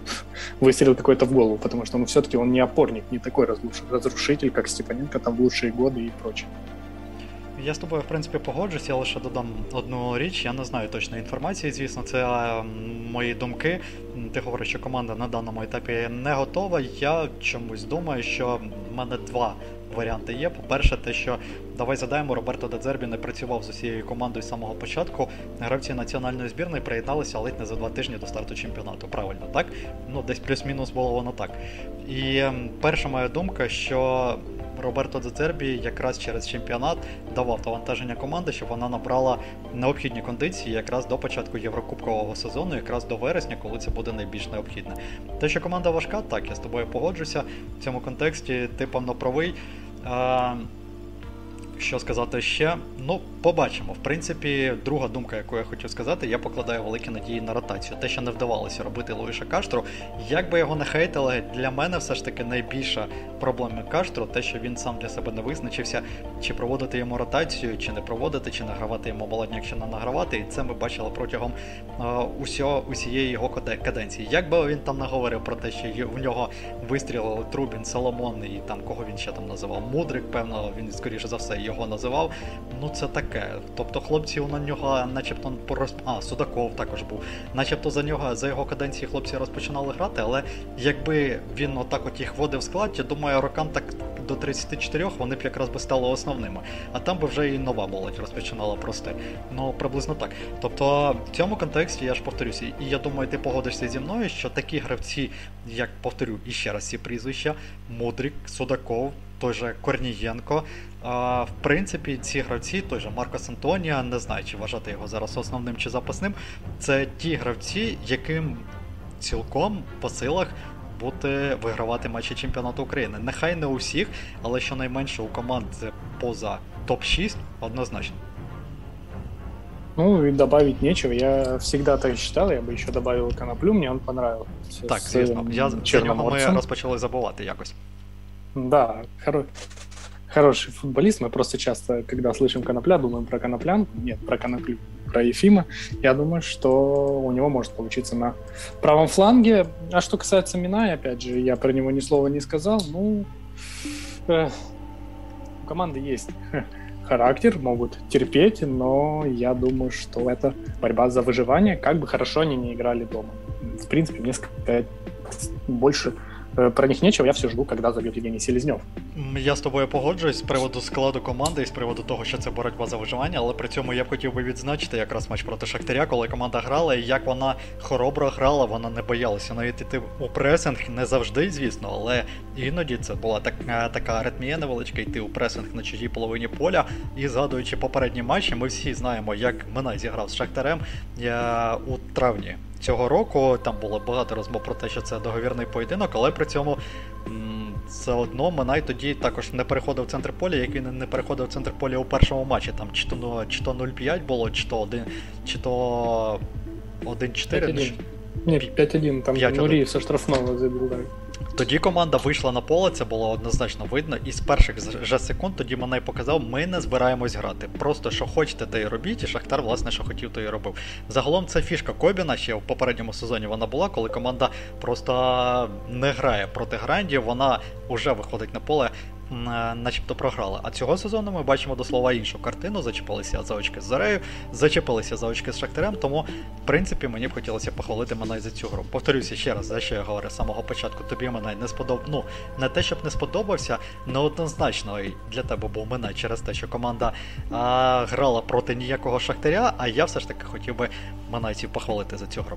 выстрел какой-то в голову, потому что, ну, все-таки он не опорник, не такой разрушитель, как Степаненко там в лучшие годы и прочее. Я з тобою, в принципі, погоджусь, я лише додам одну річ. Я не знаю точної інформації, звісно, це мої думки. Ти говориш, що команда на даному етапі не готова. Я чомусь думаю, що в мене два варіанти є. По-перше, те, що давай задаємо, Роберто Дедзербі не працював з усією командою з самого початку. Гравці національної збірної приєдналися ледь не за два тижні до старту чемпіонату. Правильно, так? Ну, десь плюс-мінус було воно так. І перша моя думка, що Роберто Децербі якраз через чемпіонат давав навантаження команди, щоб вона набрала необхідні кондиції якраз до початку Єврокубкового сезону, якраз до вересня, коли це буде найбільш необхідне. Те, що команда важка, так, я з тобою погоджуся. В цьому контексті ти певно правий. Що сказати ще? Ну, побачимо. В принципі, друга думка, яку я хочу сказати, я покладаю великі надії на ротацію. Те, що не вдавалося робити Луїша Каштру. Як би його не хейтили, для мене все ж таки найбільша проблема Каштру, те, що він сам для себе не визначився, чи проводити йому ротацію, чи не проводити, чи награвати йому молодняк, чи не награвати. І це ми бачили протягом uh, усього, усієї його каденції. Як би він там наговорив про те, що в нього вистрілили Трубін, Соломон і там кого він ще там називав, Мудрик, певно, він скоріше за все його називав. Ну це таке. Тобто хлопці на нього, начебто, порозп... А, Судаков також був. Начебто за нього за його каденції хлопці розпочинали грати, але якби він отак от їх вводив в склад, я думаю, рокам так до 34 вони б якраз би стали основними. А там би вже і нова молодь розпочинала прости. Ну, приблизно так. Тобто, в цьому контексті я ж повторюся, і я думаю, ти погодишся зі мною, що такі гравці, як повторю і ще раз ці прізвища, Мудрик, Судаков, той же Корнієнко. А, В принципі, ці гравці, той же Маркос Антонія, не знаю, чи вважати його зараз основним чи запасним, це ті гравці, яким цілком по силах бути вигравати матчі чемпіонату України. Нехай не у всіх, але щонайменше у команд поза топ-6 однозначно. Ну и добавить нечего. Я всегда так считал, я бы еще добавил Коноплю, мне он понравился. Так, звісно. Я за нього ми розпочали забувати якось. Да, хоро... хороший футболист. Мы просто часто, когда слышим Конопля, думаем про Коноплянку. Нет, про Коноплю, про Ефима. Я думаю, что у него может получиться на правом фланге. А что касается Миная, опять же, я про него ни слова не сказал. Ну, э, у команды есть характер, могут терпеть, но я думаю, что это борьба за выживание, как бы хорошо они не играли дома. В принципе, мне сказать больше про них нечего, я все жду, когда заб'є Євгеній Селезньов. Я з тобою погоджуюсь з приводу складу команди і з приводу того, що це боротьба за виживання, але при цьому я б хотів би відзначити якраз матч проти Шахтаря, коли команда грала, і як вона хоробро грала, вона не боялася навіть іти у пресинг не завжди, звісно, але іноді це була так, е, така аритмія невеличка, йти у пресинг на чужій половині поля. І згадуючи попередні матчі, ми всі знаємо, як Минай зіграв з Шахтарем е, у травні цього року. Там було багато розмов про те, що це договірний поєдинок, але при цьому все одно Минай тоді також не переходив в центр поля, як він не переходив в центр поля у першому матчі. Там чи то чи то 0,5 було, чи то 1, чи то 1-4. Ні, 5-1, там 0 все штрафного забив. Тоді команда вийшла на поле, це було однозначно видно, і з перших же секунд тоді мене показав, ми не збираємось грати. Просто що хочете, те й робіть, і Шахтар, власне, що хотів, то і робив. Загалом це фішка Кобіна ще в попередньому сезоні вона була, коли команда просто не грає проти грандів, вона вже виходить на поле начебто програли. А цього сезону ми бачимо до слова іншу картину. Зачепилися за очки з Зорею, зачепилися за очки з Шахтарем, тому, в принципі, мені б хотілося похвалити мене за цю гру. Повторюся ще раз, за що я говорю з самого початку, тобі мене не сподобав. Ну, не те, щоб не сподобався, не однозначно для тебе був мене через те, що команда а, грала проти ніякого Шахтаря, а я все ж таки хотів би Манайців похвалити за цю гру.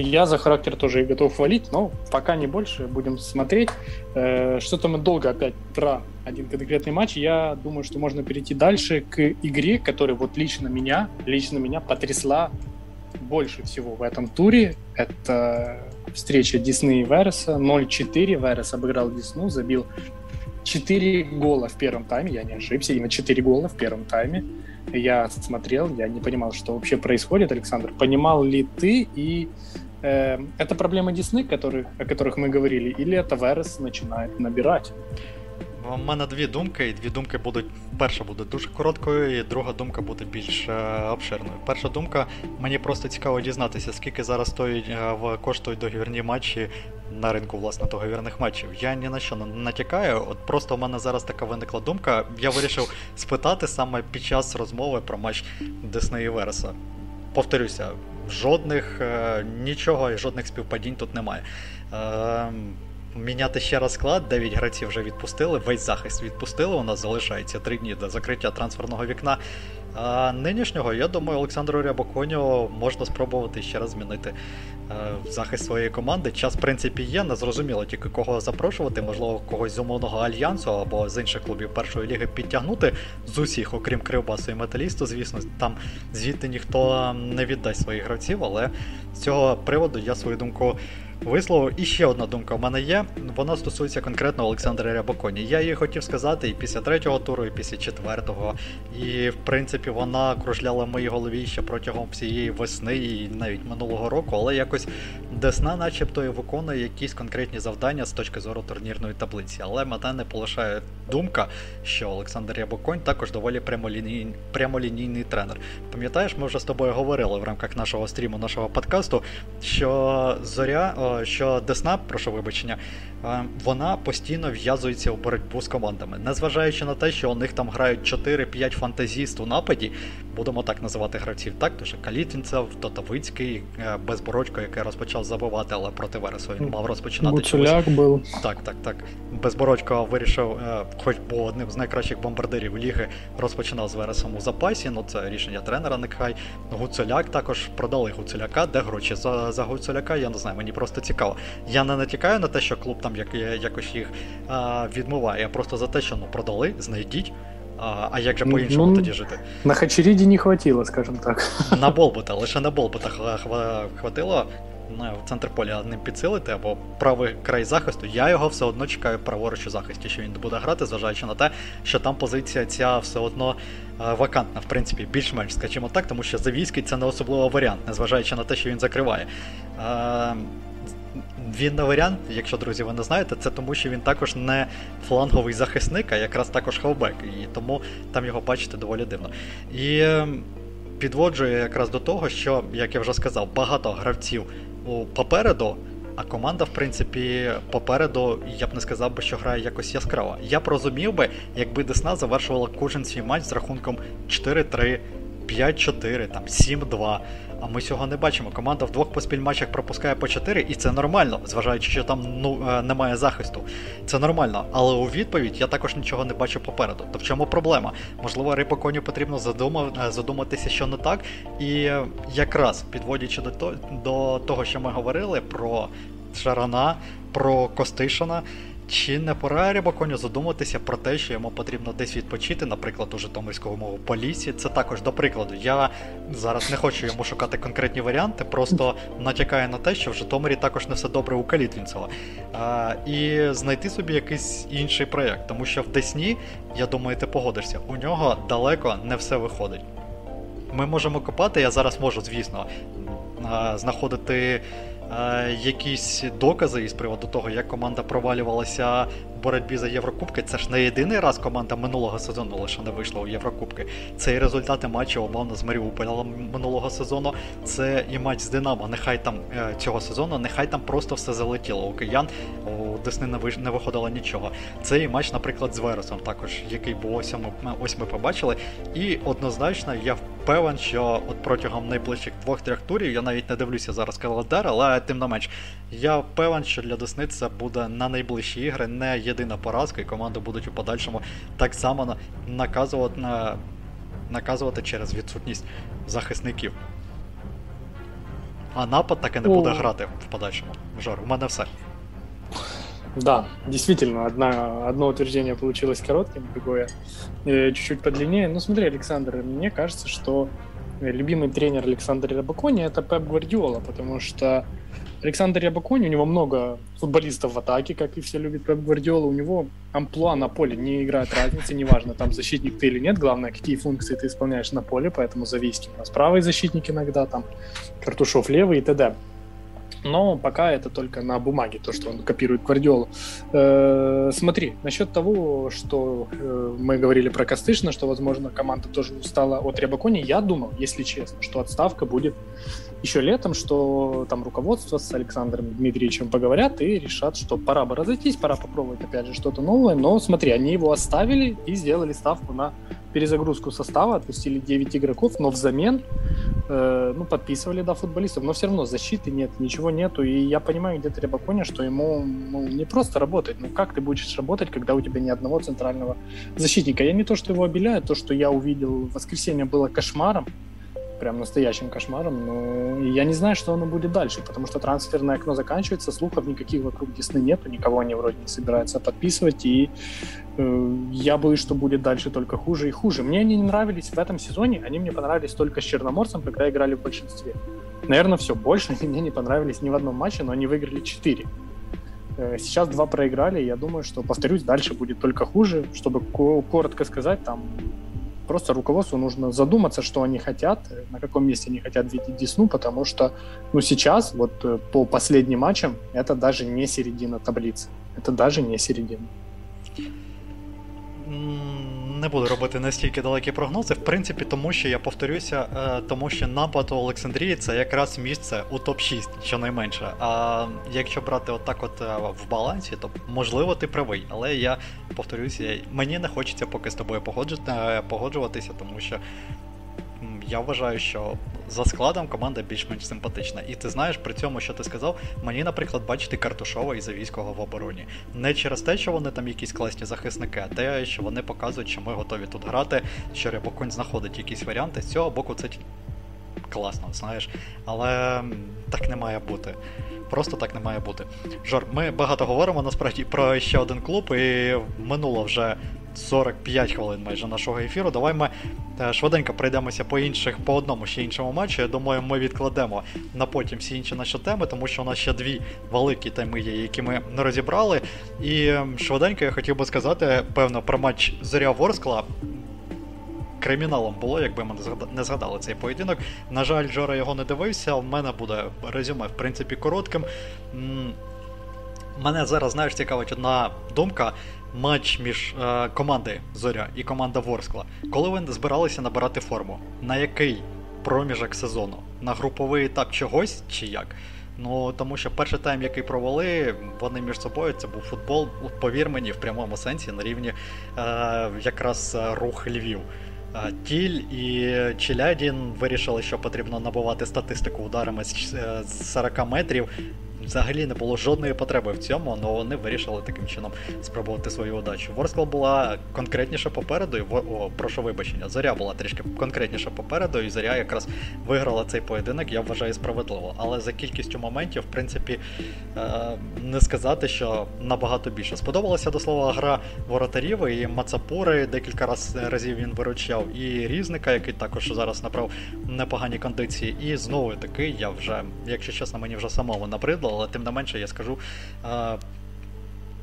Я за характер тоже готов хвалить, но пока не больше. Будем смотреть. Э, что-то мы долго опять про один конкретный матч. Я думаю, что можно перейти дальше к игре, которая вот лично меня, лично меня потрясла больше всего в этом туре. Это встреча Дисны и Вереса. 0-4. Верес обыграл Дисну, забил 4 гола в первом тайме. Я не ошибся. Именно 4 гола в первом тайме. Я смотрел, я не понимал, что вообще происходит, Александр. Понимал ли ты и э, это проблема Десны, которых, о которых мы говорили, или это Верес начинает набирать? У мене дві думки, і дві думки будуть. Перша буде дуже короткою, і друга думка буде більш е, обширною. Перша думка, мені просто цікаво дізнатися, скільки зараз стоїть е, в коштують договірні матчі на ринку власне договірних матчів. Я ні на що не натякаю. От просто у мене зараз така виникла думка. Я вирішив спитати саме під час розмови про матч Десни і Вереса. Повторюся, жодних е, нічого і жодних співпадінь тут немає. Е, міняти ще раз склад, 9 гравців вже відпустили, весь захист відпустили. У нас залишається 3 дні до закриття трансферного вікна. А нинішнього, я думаю, Олександру Рябоконю можна спробувати ще раз змінити е, захист своєї команди. Час, в принципі, є, не зрозуміло тільки кого запрошувати, можливо, когось з умовного альянсу або з інших клубів першої ліги підтягнути з усіх, окрім Кривбасу і Металісту, звісно, там звідти ніхто не віддасть своїх гравців, але з цього приводу я свою думку висловив. І ще одна думка в мене є. Вона стосується конкретно Олександра Рябоконі. Я її хотів сказати і після третього туру, і після четвертого. І в принципі вона кружляла в моїй голові ще протягом всієї весни і навіть минулого року, але якось Десна, начебто, і виконує якісь конкретні завдання з точки зору турнірної таблиці. Але мене не полишає думка, що Олександр Рябоконь також доволі прямолінійний, прямолінійний тренер. Пам'ятаєш, ми вже з тобою говорили в рамках нашого стріму, нашого подкасту, що зоря що Десна, прошу вибачення, е, вона постійно в'язується у боротьбу з командами. Незважаючи на те, що у них там грають 4-5 фантазіст у нападі, будемо так називати гравців, так, що Калітінцев, Тотовицький, е, Безбородько, який розпочав забивати, але проти Вересу він мав розпочинати. Гуцуляк був. Так, так, так. Безбородько вирішив, хоч був одним з найкращих бомбардирів ліги, розпочинав з Вересом у запасі, ну це рішення тренера нехай. Гуцуляк також продали Гуцуляка, де гроші за за Гуцуляка, я не знаю, мені просто цікаво. Я не натякаю на те, що клуб там як, якось їх а, відмиває, я просто за те, що ну продали, знайдіть. А а як же по-іншому ну, тоді жити? На Хачеріді не хватило, скажімо так. На Болбута, лише на Болбута хватило в центр поля ним підсилити або правий край захисту. Я його все одно чекаю праворуч у захисті, що він буде грати, зважаючи на те, що там позиція ця все одно вакантна, в принципі, більш-менш, скажімо так, тому що Завійський це не особливо варіант, незважаючи на те, що він закриває. Він не варіант, якщо друзі, ви не знаєте, це тому, що він також не фланговий захисник, а якраз також хавбек. І тому там його бачити доволі дивно. І ем, підводжує якраз до того, що, як я вже сказав, багато гравців попереду. А команда, в принципі, попереду, я б не сказав би, що грає якось яскраво. Я б розумів би, якби Десна завершувала кожен свій матч з рахунком 4-3, 5-4, там 7-2. А ми цього не бачимо. Команда в двох поспіль матчах пропускає по 4, і це нормально, зважаючи, що там ну, е, немає захисту. Це нормально. Але у відповідь я також нічого не бачу попереду. То в чому проблема? Можливо, рибоконю потрібно е, задуматися, що не так. І якраз підводячи до, до того, що ми говорили про Шарана, про Костишина. Чи не пора Рябаконю задуматися про те, що йому потрібно десь відпочити, наприклад, у Житомирському мову полісі? Це також до прикладу. Я зараз не хочу йому шукати конкретні варіанти, просто натякаю на те, що в Житомирі також не все добре у Калітвінцева. А, І знайти собі якийсь інший проєкт, тому що в Десні, я думаю, ти погодишся, у нього далеко не все виходить. Ми можемо копати, я зараз можу, звісно, знаходити якісь докази із приводу того, як команда провалювалася в боротьбі за Єврокубки. Це ж не єдиний раз команда минулого сезону лише не вийшла у Єврокубки. Це і результати матчу умовно з Маріуполем минулого сезону. Це і матч з Динамо. Нехай там е, цього сезону, нехай там просто все залетіло. У киян у Десни не виходило нічого. Це і матч, наприклад, з Вересом, також який був ось ми, ось ми побачили. І однозначно я певен, що от протягом найближчих двох-трьох турів я навіть не дивлюся зараз календар, але тим не менш, я певен, що для Десни це буде на найближчі ігри не єдина поразка, і команди будуть у подальшому так само наказувати на. Наказувати через відсутність захисників. А напад так і не буде грати в подальшому. Жор, у мене все. Да, действительно, одна, одно утверждение получилось коротким, другое э, чуть-чуть подлиннее. Ну смотри, Александр, мне кажется, что любимый тренер Александра Рябакони это Пеп Гвардиола, потому что Александр Рябакони, у него много футболистов в атаке, как и все любят Пеп Гвардиола, у него амплуа на поле не играет разницы, неважно, там защитник ты или нет, главное, какие функции ты исполняешь на поле, поэтому Завийский у нас правый защитник иногда, там Картушов левый и т.д но пока это только на бумаге, то, что он копирует Гвардиолу. Э, смотри, насчет того, что э, мы говорили про Костышина, что, возможно, команда тоже устала от Рябакони, я думал, если честно, что отставка будет еще летом, что там руководство с Александром Дмитриевичем поговорят и решат, что пора бы разойтись, пора попробовать опять же что-то новое, но смотри, они его оставили и сделали ставку на перезагрузку состава, отпустили 9 игроков, но взамен э, ну, подписывали, да, футболистов, но все равно защиты нет, ничего нету, и я понимаю где-то Рябаконя, что ему ну, не просто работать, ну как ты будешь работать, когда у тебя ни одного центрального защитника? Я не то, что его обеляю, то, что я увидел в воскресенье было кошмаром, прям настоящим кошмаром. Но я не знаю, что оно будет дальше, потому что трансферное окно заканчивается, слухов никаких вокруг Десны нету, никого они вроде не собираются подписывать, и э, я боюсь, что будет дальше только хуже и хуже. Мне они не нравились в этом сезоне, они мне понравились только с Черноморцем, когда играли в большинстве. Наверное, все, больше они мне не понравились ни в одном матче, но они выиграли 4. Э, сейчас два проиграли, я думаю, что, повторюсь, дальше будет только хуже. Чтобы коротко сказать, там Просто руководству нужно задуматься, что они хотят, на каком месте они хотят видеть Десну, потому что ну, сейчас, вот э, по последним матчам, это даже не середина таблицы. Это даже не середина. Не буду робити настільки далекі прогнози. В принципі, тому що я повторюся, е, тому що напад у Олександрії це якраз місце у топ-6, щонайменше. А якщо брати отак, от е, в балансі, то можливо ти правий. Але я повторюся, мені не хочеться поки з тобою е, погоджуватися, тому що я вважаю, що за складом команда більш-менш симпатична. І ти знаєш, при цьому, що ти сказав, мені, наприклад, бачити Картушова і Завійського в обороні. Не через те, що вони там якісь класні захисники, а те, що вони показують, що ми готові тут грати, що Рябоконь знаходить якісь варіанти. З цього боку, це класно, знаєш. Але так не має бути. Просто так не має бути. Жор, ми багато говоримо насправді про ще один клуб, і минуло вже 45 хвилин майже нашого ефіру. Давай ми е, швиденько пройдемося по інших, по одному ще іншому матчу. Я думаю, ми відкладемо на потім всі інші наші теми, тому що у нас ще дві великі теми є, які ми не розібрали. І швиденько я хотів би сказати, певно, про матч Зоря Ворскла. Криміналом було, якби ми не згадали цей поєдинок. На жаль, Жора його не дивився. У мене буде резюме, в принципі, коротким. Мене зараз, знаєш, цікавить одна думка матч між е, командою Зоря і команда Ворскла, коли ви збиралися набирати форму, на який проміжок сезону? На груповий етап чогось чи як? Ну тому що перший тайм, який провели, вони між собою це був футбол, повір мені, в прямому сенсі на рівні е, якраз рух Львів. Е, Тіль і Челядін вирішили, що потрібно набувати статистику ударами з 40 е, метрів взагалі не було жодної потреби в цьому, але вони вирішили таким чином спробувати свою удачу. Ворскла була конкретніше попереду, і о, прошу вибачення, зоря була трішки конкретніше попереду, і зоря якраз виграла цей поєдинок, я вважаю справедливо. Але за кількістю моментів, в принципі, е, не сказати, що набагато більше. Сподобалася до слова гра воротарів і Мацапури декілька раз, разів він виручав, і різника, який також зараз набрав непогані кондиції. І знову таки, я вже, якщо чесно, мені вже самому набридло але тим не менше я скажу.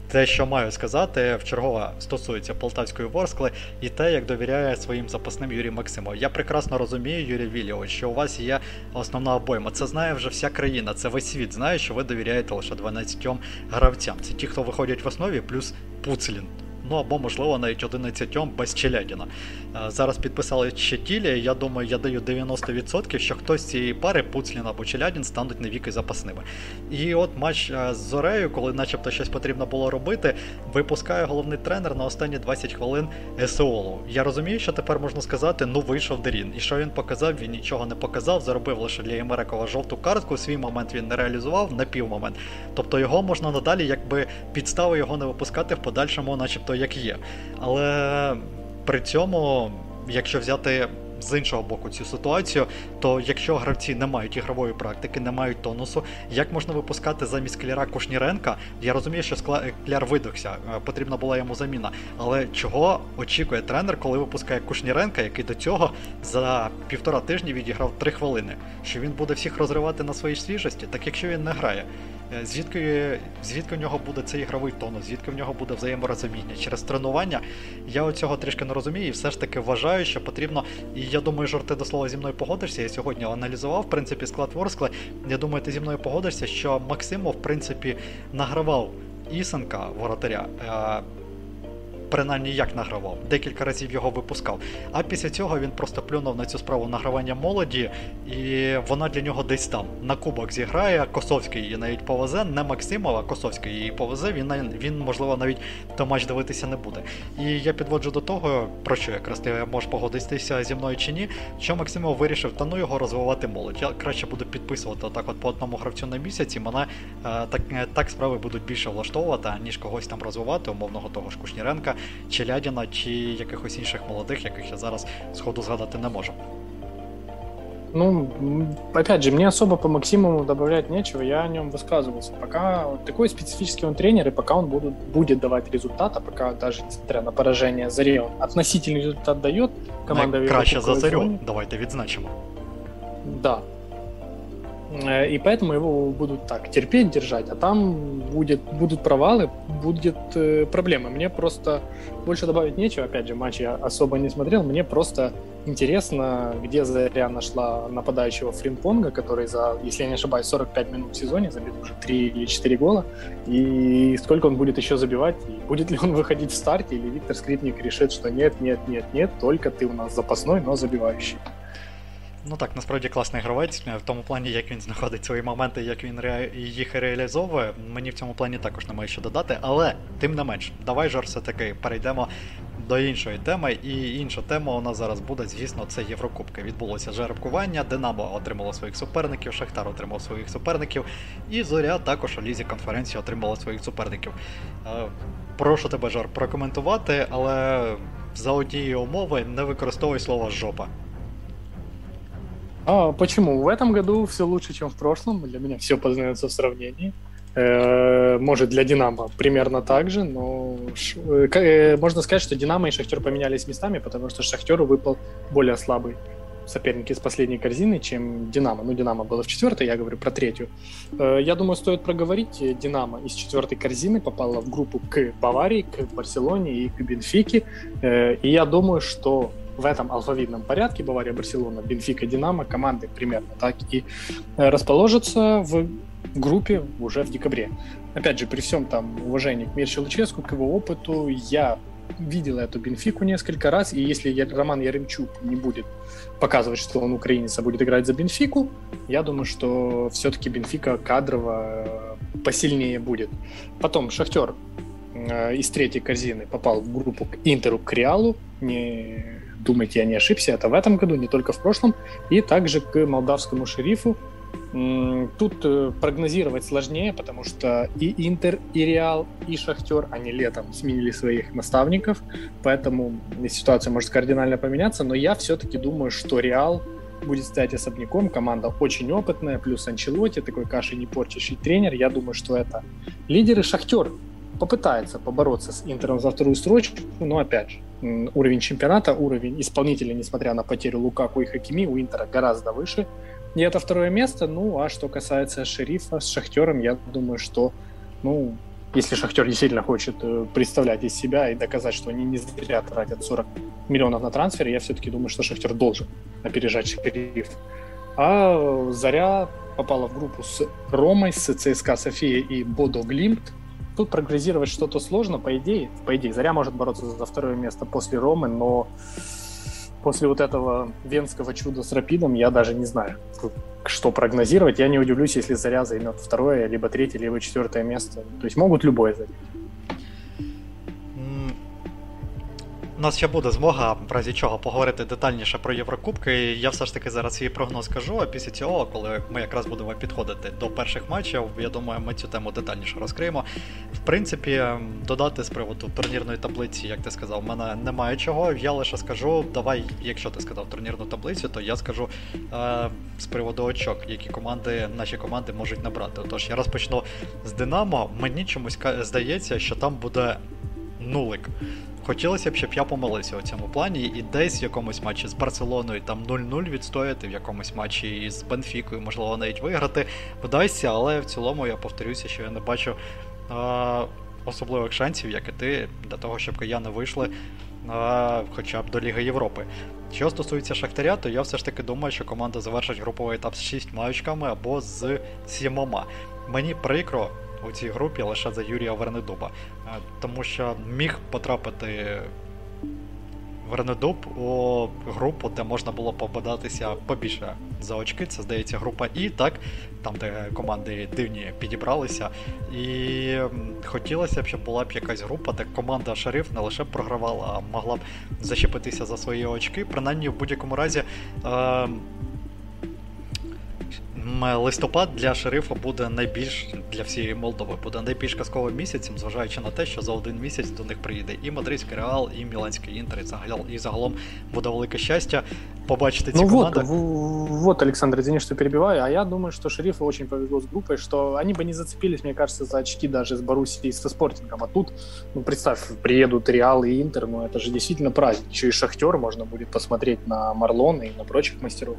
Те, що маю сказати, вчергово стосується полтавської Ворскли і те, як довіряє своїм запасним Юрій Максимов. Я прекрасно розумію, Юрій Вілліович, що у вас є основна обойма. Це знає вже вся країна, це весь світ знає, що ви довіряєте лише 12 гравцям. Це ті, хто виходять в основі, плюс Пуцлін ну або, можливо, навіть 11 без Челядіна. Е, зараз підписали ще тілі. Я думаю, я даю 90%, що хтось з цієї пари, Пуцлін або Челядін, стануть навіки запасними. І от матч е, з Зорею, коли начебто щось потрібно було робити, випускає головний тренер на останні 20 хвилин СОЛу. Я розумію, що тепер можна сказати, ну вийшов Дерін. І що він показав? Він нічого не показав, заробив лише для Ємерекова жовту картку. Свій момент він не реалізував на півмомент. Тобто його можна надалі, якби підстави його не випускати в подальшому, начебто як є. Але при цьому, якщо взяти з іншого боку цю ситуацію, то якщо гравці не мають ігрової практики, не мають тонусу, як можна випускати замість кляра Кушніренка? Я розумію, що кляр видохся, е, потрібна була йому заміна. Але чого очікує тренер, коли випускає Кушніренка, який до цього за півтора тижні відіграв три хвилини? Що він буде всіх розривати на своїй свіжості? Так якщо він не грає. Е, звідки звідки в нього буде цей ігровий тонус, звідки в нього буде взаєморозуміння через тренування. Я оцього трішки не розумію і все ж таки вважаю, що потрібно. І я думаю, Жор, ти до слова зі мною погодишся. Я сьогодні аналізував в принципі склад Ворскла. Я думаю, ти зі мною погодишся, що Максимов в принципі награвав Ісенка воротаря. Принаймні як награвав, декілька разів його випускав. А після цього він просто плюнув на цю справу награвання молоді, і вона для нього десь там. На кубок зіграє, Косовський її навіть повезе, не Максимов, а Косовський її повезе, він, він можливо, навіть то матч дивитися не буде. І я підводжу до того, про що якраз ти можеш погодитися зі мною чи ні, що Максимов вирішив, та ну його розвивати молодь. Я краще буду підписувати отак от по одному гравцю на місяць, і мене е, так, так справи будуть більше влаштовувати, ніж когось там розвивати, умовного того ж Кушніренка. Челядіна чи якихось інших молодих, яких я зараз сходу згадати не можу. Ну, опять же, мне особо по Максимуму добавлять нечего, я о нем высказывался. Пока вот такой специфический он тренер, и пока он будет, будет давать результат, а пока даже несмотря на поражение Заре, он относительный результат дает, команда Найкраще за Зарю, давайте відзначимо. Да. Э, и поэтому его будут так терпеть, держать, а там будет, будут провалы, будет э, проблемы. Мне просто больше добавить нечего. Опять же, матч я особо не смотрел. Мне просто интересно, где Заря нашла нападающего Фринпонга, который за, если я не ошибаюсь, 45 минут в сезоне забил уже 3 или 4 гола. И сколько он будет еще забивать? И будет ли он выходить в старте? Или Виктор Скрипник решит, что нет, нет, нет, нет, только ты у нас запасной, но забивающий. Ну так, насправді класний гравець, в тому плані, як він знаходить свої моменти, як він ре... їх реалізовує. Мені в цьому плані також немає що додати, але тим не менш, давай же все-таки перейдемо до іншої теми. І інша тема у нас зараз буде, звісно, це Єврокубки. Відбулося жеребкування, Динамо отримало своїх суперників, Шахтар отримав своїх суперників, і Зоря також у лізі конференції отримала своїх суперників. Е, прошу тебе, Жар, прокоментувати, але за однієї умови не використовуй слово жопа. А почему? В этом году все лучше, чем в прошлом. Для меня все познается в сравнении. Э, может, для Динамо примерно так же, но э, э, можно сказать, что Динамо и Шахтер поменялись местами, потому что Шахтеру выпал более слабый соперник из последней корзины, чем Динамо. Ну, Динамо было в четвертой, я говорю про третью. Я думаю, стоит проговорить. Динамо из четвертой корзины попала в группу к Баварии, к Барселоне и к Бенфике. И я думаю, что в этом алфавитном порядке Бавария, Барселона, Бенфика, Динамо команды примерно так и э, расположатся в группе уже в декабре. Опять же, при всем там уважении к Мирчу Луческу, к его опыту, я видел эту Бенфику несколько раз, и если Роман Яремчук не будет показывать, что он украинец, а будет играть за Бенфику, я думаю, что все-таки Бенфика кадрово э, посильнее будет. Потом Шахтер э, из третьей корзины попал в группу к Интеру, к Реалу, не думайте, я не ошибся, это в этом году, не только в прошлом, и также к молдавскому шерифу. Тут э, прогнозировать сложнее, потому что и Интер, и Реал, и Шахтер, они летом сменили своих наставников, поэтому ситуация может кардинально поменяться, но я все-таки думаю, что Реал будет стоять особняком, команда очень опытная, плюс Анчелоти, такой каши не порчащий тренер, я думаю, что это лидеры Шахтер попытается побороться с Интером за вторую строчку, но опять же, уровень чемпионата, уровень исполнителя, несмотря на потерю Лукаку и Хакими, у Интера гораздо выше. И это второе место. Ну, а что касается Шерифа с Шахтером, я думаю, что, ну, если Шахтер действительно хочет э, представлять из себя и доказать, что они не зря тратят 40 миллионов на трансфер, я все-таки думаю, что Шахтер должен опережать Шериф. А Заря попала в группу с Ромой, с ЦСКА София и Бодо Глимт. Тут прогнозировать что-то сложно, по идее. По идее, Заря может бороться за второе место после Ромы, но после вот этого венского чуда с Рапидом я даже не знаю, что прогнозировать. Я не удивлюсь, если Заря займет второе, либо третье, либо четвертое место. То есть могут любое занять. У нас ще буде змога, в разі чого, поговорити детальніше про Єврокубки. Я все ж таки зараз свій прогноз скажу, а після цього, коли ми якраз будемо підходити до перших матчів, я думаю, ми цю тему детальніше розкриємо. В принципі, додати з приводу турнірної таблиці, як ти сказав, в мене немає чого. Я лише скажу, давай, якщо ти сказав турнірну таблицю, то я скажу е- з приводу очок, які команди, наші команди можуть набрати. Тож я розпочну з Динамо. Мені чомусь здається, що там буде нулик. Хотілося б, щоб я помилився у цьому плані, і десь в якомусь матчі з Барселоною там 0-0 відстояти, в якомусь матчі з Бенфікою, можливо, навіть виграти, вдасться, але в цілому я повторюся, що я не бачу а, особливих шансів, як і ти, для того, щоб кияни вийшли а, хоча б до Ліги Європи. Що стосується Шахтаря, то я все ж таки думаю, що команда завершить груповий етап з 6 очками або з 7. Мені прикро, у цій групі лише за Юрія Вернедуба. Е, тому що міг потрапити Вернедуб у групу, де можна було попадатися побільше за очки. Це здається група І, так, там, де команди дивні підібралися. І хотілося б, щоб була б якась група, де команда Шериф не лише програвала, а могла б зачепитися за свої очки. Принаймні, в будь-якому разі. Е- листопад для шерифа буде найбільш для всієї Молдови, буде найбільш казковим місяцем, зважаючи на те, що за один місяць до них приїде і Мадридський Реал, і Міланський Інтер, і загалом, і загалом буде велике щастя побачити ці ну команди. Вот, вот, Александр, извини, что перебиваю, а я думаю, что шерифу очень повезло с группой, что они бы не зацепились, мне кажется, за очки даже с Боруссией и со Спортингом, а тут, ну, представь, приедут Реал и Интер, ну, это же действительно праздник, еще и Шахтер, можно будет посмотреть на Марлона и на прочих мастеров.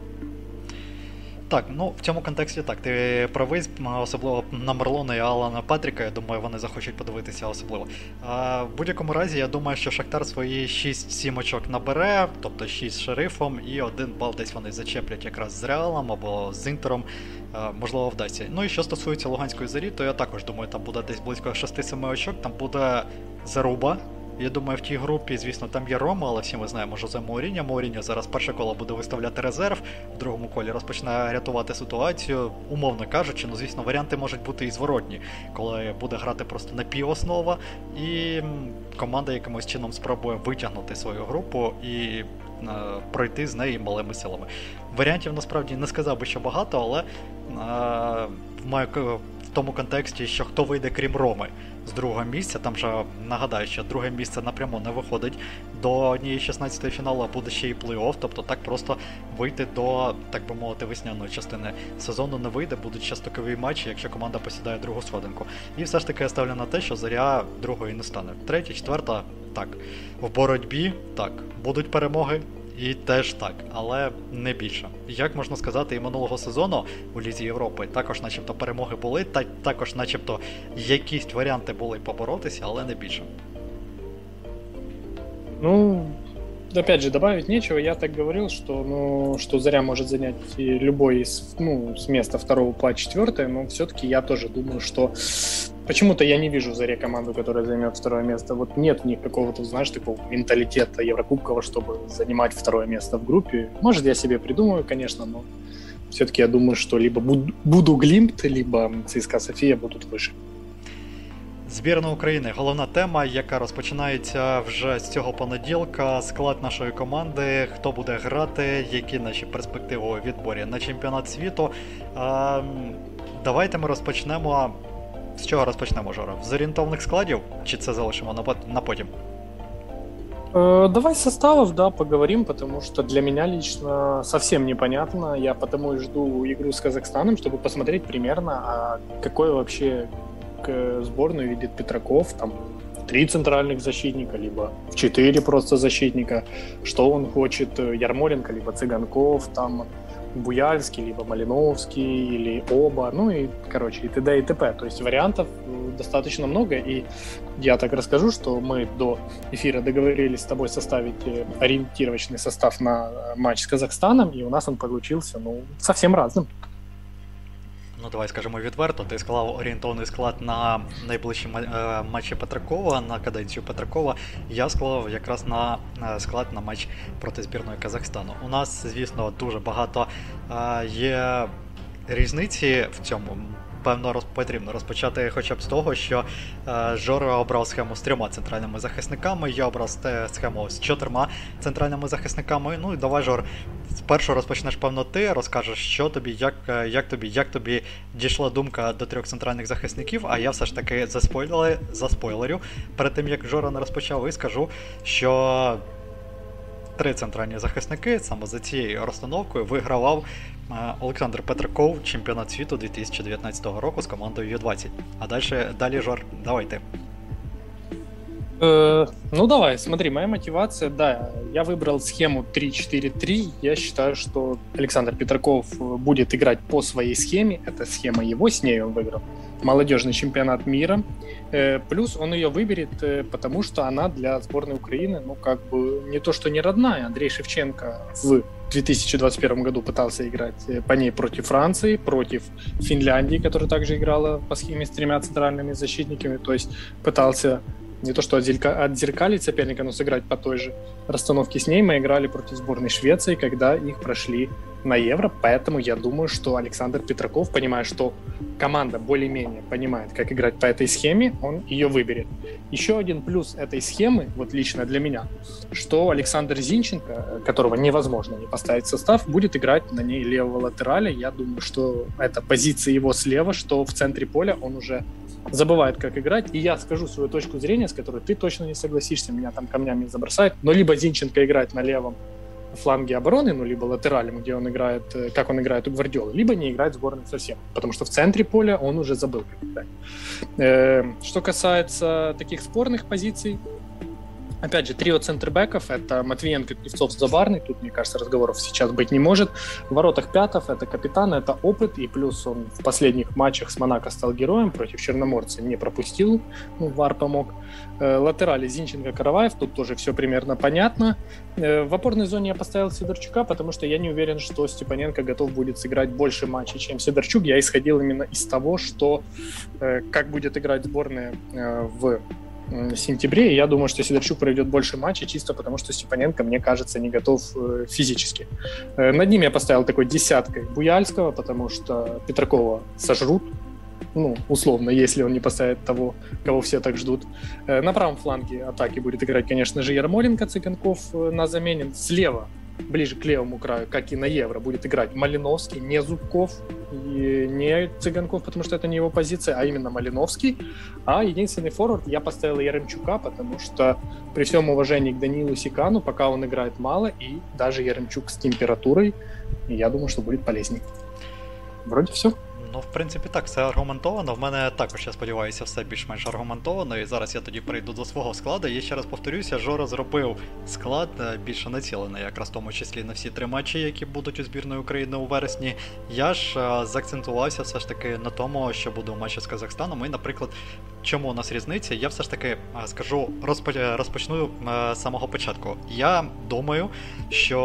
Так, ну в цьому контексті так. Ти правий, особливо на Марлона і Алана Патріка, я думаю, вони захочуть подивитися особливо. А, В будь-якому разі, я думаю, що Шахтар свої 6-7 очок набере, тобто 6 з шерифом, і один бал десь вони зачеплять якраз з Реалом або з Інтером. А, можливо, вдасться. Ну і що стосується Луганської зарі, то я також думаю, там буде десь близько 6-7 очок, там буде заруба. Я думаю, в тій групі, звісно, там є Рома, але всі ми знаємо Жозе Мауріння. Мауріння зараз перше коло буде виставляти резерв, в другому колі розпочне рятувати ситуацію, умовно кажучи, ну звісно, варіанти можуть бути і зворотні, коли буде грати просто напівоснова, і команда якимось чином спробує витягнути свою групу і е, пройти з неї малими силами. Варіантів насправді не сказав би, що багато, але е, в тому контексті, що хто вийде крім Роми з другого місця. Там же нагадаю, що друге місце напряму не виходить до однієї 16 фіналу, а буде ще й плей-офф, тобто так просто вийти до, так би мовити, весняної частини сезону не вийде, будуть ще стокові матчі, якщо команда посідає другу сходинку. І все ж таки я ставлю на те, що заря другої не стане. Третя, четверта, так. В боротьбі так, будуть перемоги. І теж так, але не більше. Як можна сказати, і минулого сезону у Лізі Європи також, начебто, перемоги були, та також, начебто, якісь варіанти були поборотися, але не більше. Ну, опять же, добавить нечего. Я так говорил, что, ну, что Заря может занять любой из, ну, с места второго по четвертое, но все-таки я тоже думаю, что почему-то я не вижу Заре команду, которая займет второе место. Вот нет в них какого-то, знаешь, такого менталитета Еврокубкова, чтобы занимать второе место в группе. Может, я себе придумаю, конечно, но все-таки я думаю, что либо буду Глимт, либо ЦСКА София будут выше. Збірна України головна тема, яка розпочинається вже з цього понеділка. Склад нашої команди, хто буде грати, які наші перспективи у відборі на чемпіонат світу. А, Давайте ми розпочнемо. З чого розпочнемо, Жора? З орієнтовних складів? Чи це залишимо на, на потім? Э, давай составов, да, поговорим, потому что для меня лично совсем непонятно. Я потому и жду игру с Казахстаном, чтобы посмотреть примерно, а какой вообще сборную видит Петраков, там три центральных защитника, либо в четыре просто защитника, что он хочет э, Ярмоленко, либо Цыганков, там Буяльский, либо Малиновский, или оба, ну и, короче, и т.д. и т.п. То есть вариантов э, достаточно много, и я так расскажу, что мы до эфира договорились с тобой составить э, ориентировочный состав на матч с Казахстаном, и у нас он получился, ну, совсем разным. Ну давай скажемо відверто, ти склав орієнтовний склад на найближчі е, матчі Петракова, на каденцію Петракова. Я склав якраз на склад на матч проти збірної Казахстану. У нас, звісно, дуже багато е, є різниці в цьому певно роз... потрібно розпочати хоча б з того, що е, Жора обрав схему з трьома центральними захисниками, я обрав схему з чотирма центральними захисниками. Ну і давай, Жор, спершу розпочнеш, певно, ти розкажеш, що тобі, як е, як тобі, як тобі дійшла думка до трьох центральних захисників, а я все ж таки заспойлерю, заспойлерю перед тим як Жора не розпочав, і скажу, що. Три центральні захисники саме за цією розстановкою вигравав Олександр Петраков, чемпіонат світу 2019 року з командою U-20. А далі, далі Жор, давайте. Э, ну давай, смотри, моя мотивация, да, я выбрал схему 3-4-3. Я считаю, что Александр Петраков будет играть по своей схеме. Это схема его, с ней он выиграл молодежный чемпионат мира. Э, плюс он ее выберет, э, потому что она для сборной Украины, ну как бы не то что не родная. Андрей Шевченко в 2021 году пытался играть э, по ней против Франции, против Финляндии, которая также играла по схеме с тремя центральными защитниками, то есть пытался не то что отзеркалить соперника, но сыграть по той же расстановке с ней. Мы играли против сборной Швеции, когда их прошли на Евро, поэтому я думаю, что Александр Петраков, понимая, что команда более-менее понимает, как играть по этой схеме, он ее выберет. Еще один плюс этой схемы, вот лично для меня, что Александр Зинченко, которого невозможно не поставить в состав, будет играть на ней левого латераля. Я думаю, что это позиция его слева, что в центре поля он уже забывает, как играть. И я скажу свою точку зрения, с которой ты точно не согласишься, меня там камнями забросают. Но либо Зинченко играет на левом фланге обороны, ну, либо латералем, где он играет, э, как он играет у Гвардиолы, либо не играет в сборной совсем, потому что в центре поля он уже забыл, как играть. Э, что касается таких спорных позиций, Опять же, трио центрбеков — это Матвиенко, Кривцов, Забарный. Тут, мне кажется, разговоров сейчас быть не может. В воротах Пятов — это капитан, это опыт. И плюс он в последних матчах с Монако стал героем. Против Черноморца не пропустил. Ну, Вар помог. Э, латерали Зинченко, Караваев. Тут тоже все примерно понятно. Э, в опорной зоне я поставил Сидорчука, потому что я не уверен, что Степаненко готов будет сыграть больше матчей, чем Сидорчук. Я исходил именно из того, что э, как будет играть сборная в сентябре. И я думаю, что Сидорчук проведет больше матчей, чисто потому что Степаненко, мне кажется, не готов э, физически. Э, над ним я поставил такой десяткой Буяльского, потому что Петракова сожрут, ну, условно, если он не поставит того, кого все так ждут. Э, на правом фланге атаки будет играть, конечно же, Ермоленко, Цыганков на замене. Слева ближе к левому краю, как и на Евро, будет играть Малиновский, не Зубков и не Цыганков, потому что это не его позиция, а именно Малиновский. А единственный форвард я поставил Яремчука, потому что при всем уважении к Данилу Сикану, пока он играет мало, и даже Яремчук с температурой, я думаю, что будет полезней. Вроде все. Ну, в принципі, так, все аргументовано. В мене також, я сподіваюся, все більш-менш аргументовано. І зараз я тоді прийду до свого складу. І ще раз повторюся, Жора зробив склад е, більше націлений, якраз в тому числі на всі три матчі, які будуть у збірної України у вересні. Я ж а, заакцентувався все ж таки на тому, що буде у матчі з Казахстаном. І, наприклад, чому у нас різниця? Я все ж таки е, скажу, розпочну з самого початку. Я думаю, що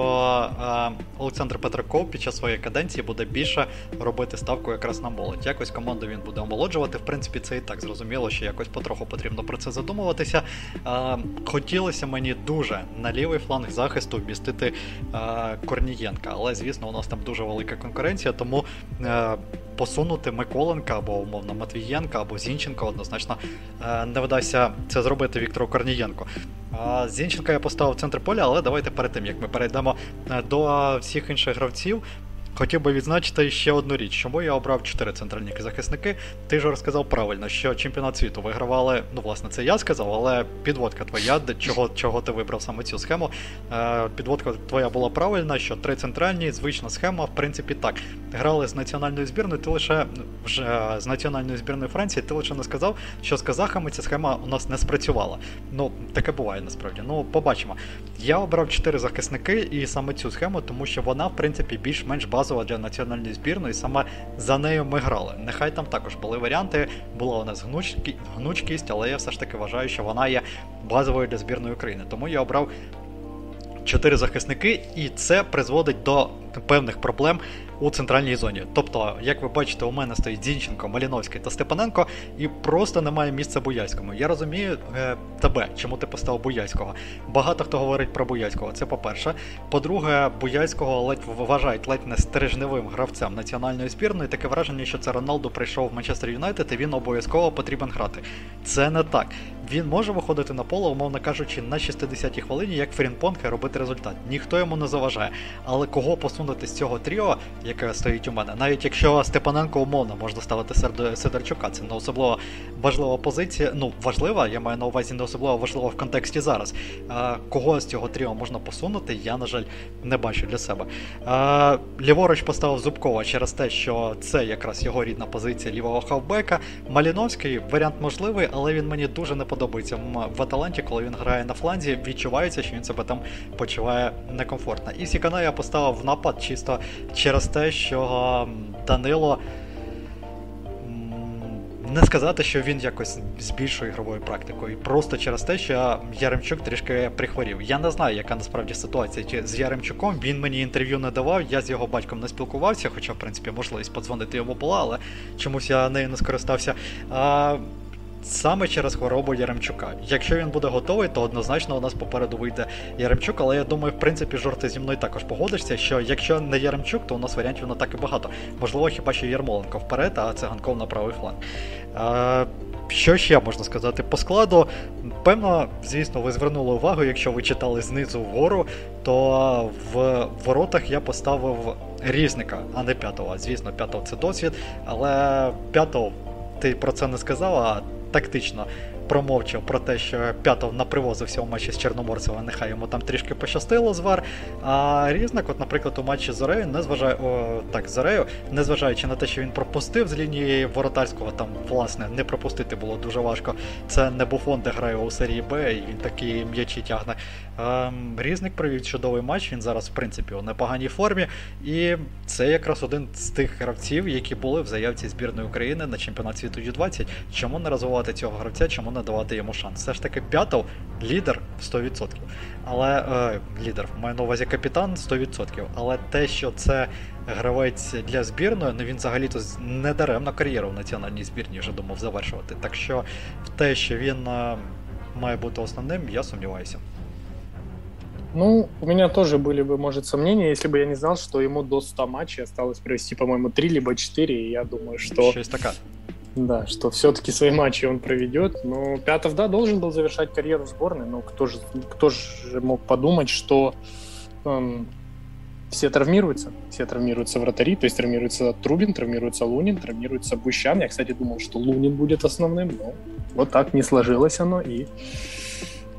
Олександр Петраков під час своєї каденції буде більше робити ставку якраз на молодь. Якось команду він буде омолоджувати. В принципі, це і так зрозуміло, що якось потроху потрібно про це задумуватися. Хотілося мені дуже на лівий фланг захисту вмістити Корнієнка, але звісно, у нас там дуже велика конкуренція, тому. Посунути Миколенка або умовно Матвієнка або Зінченка однозначно не вдасться це зробити Віктору Корнієнко. Зінченка я поставив в центр поля, але давайте перед тим як ми перейдемо до всіх інших гравців. Хотів би відзначити ще одну річ, чому я обрав чотири центральні захисники. Ти ж розказав правильно, що чемпіонат світу вигравали. Ну, власне, це я сказав, але підводка твоя, чого чого ти вибрав саме цю схему. Е, Підводка твоя була правильна, що три центральні, звична схема, в принципі, так. Грали з національною збірною, ти лише вже з національної збірної Франції, ти лише не сказав, що з казахами ця схема у нас не спрацювала. Ну, таке буває насправді. Ну, побачимо. Я обрав чотири захисники і саме цю схему, тому що вона, в принципі, більш-менш базова для національної збірної, саме за нею ми грали. Нехай там також були варіанти, була у нас гнучкість, але я все ж таки вважаю, що вона є базовою для збірної України. Тому я обрав чотири захисники, і це призводить до певних проблем у центральній зоні. Тобто, як ви бачите, у мене стоїть Зінченко, Маліновський та Степаненко, і просто немає місця Буяльському. Я розумію е, тебе, чому ти поставив Буяльського. Багато хто говорить про Буяльського. Це по-перше. По-друге, Буяльського ледь вважають ледь не стережневим гравцем національної збірної. Таке враження, що це Роналду прийшов в Манчестер Юнайтед, і він обов'язково потрібен грати. Це не так. Він може виходити на поле, умовно кажучи, на 60-й хвилині, як Фрінпонг, і робити результат. Ніхто йому не заважає. Але кого посунути з цього тріо, яке стоїть у мене, навіть якщо Степаненко умовно можна ставити Сидорчука, це не особливо важлива позиція. Ну, важлива, я маю на увазі не особливо важлива в контексті зараз. А, Кого з цього тріо можна посунути, я, на жаль, не бачу для себе. А, Ліворуч поставив Зубкова через те, що це якраз його рідна позиція лівого хавбека. Маліновський варіант можливий, але він мені дуже не подобається в Аталанті, коли він грає на фланзі. Відчувається, що він себе там почуває некомфортно. І Сікана я поставив в напад чисто через те, що Данило. Не сказати, що він якось з більшою ігровою практикою. Просто через те, що Яремчук трішки прихворів. Я не знаю, яка насправді ситуація з Яремчуком. Він мені інтерв'ю не давав, я з його батьком не спілкувався, хоча, в принципі, можливість подзвонити йому була, але чомусь я нею не скористався. А, саме через хворобу Яремчука. Якщо він буде готовий, то однозначно у нас попереду вийде Яремчук, але я думаю, в принципі, жорти зі мною також погодишся, що якщо не Яремчук, то у нас варіантів не так і багато. Можливо, хіба що Єрмоленко вперед, а циганков на правий фланг. А, що ще можна сказати по складу? Певно, звісно, ви звернули увагу, якщо ви читали знизу вгору, то в воротах я поставив різника, а не п'ятого. Звісно, п'ятого це досвід, але п'ятого ти про це не сказав, а тактично. Промовчав про те, що П'ятов напривозився у матчі з Чорноморцева, нехай йому там трішки пощастило з вар. А Різник, от, наприклад, у матчі з Зорею, не зважає, о, так, Зорею, незважаючи на те, що він пропустив з лінії воротарського, там, власне, не пропустити було дуже важко. Це не Буфон, де грає у серії Б, і він такі м'ячі тягне. Ем, Різник провів чудовий матч, він зараз, в принципі, у непоганій формі. І це якраз один з тих гравців, які були в заявці збірної України на чемпіонат світу Ю-20. Чому не розвивати цього гравця, чому не давати йому шанс? Все ж таки, П'ятов лідер 100%. Але е, лідер, маю на увазі капітан 100%. Але те, що це гравець для збірної, ну він взагалі-то не даремно кар'єру в національній збірні вже думав завершувати. Так що в те, що він е, має бути основним, я сумніваюся. Ну, у меня тоже были бы, может, сомнения, если бы я не знал, что ему до 100 матчей осталось провести, по-моему, 3 либо 4, и я думаю, что... Щось таке. Да, что все-таки свои матчи он проведет. Но Пятов, да, должен был завершать карьеру в сборной, но кто же, кто же мог подумать, что эм, все травмируются, все травмируются вратари, то есть травмируется Трубин, травмируется Лунин, травмируется Бущан. Я, кстати, думал, что Лунин будет основным, но вот так не сложилось оно, и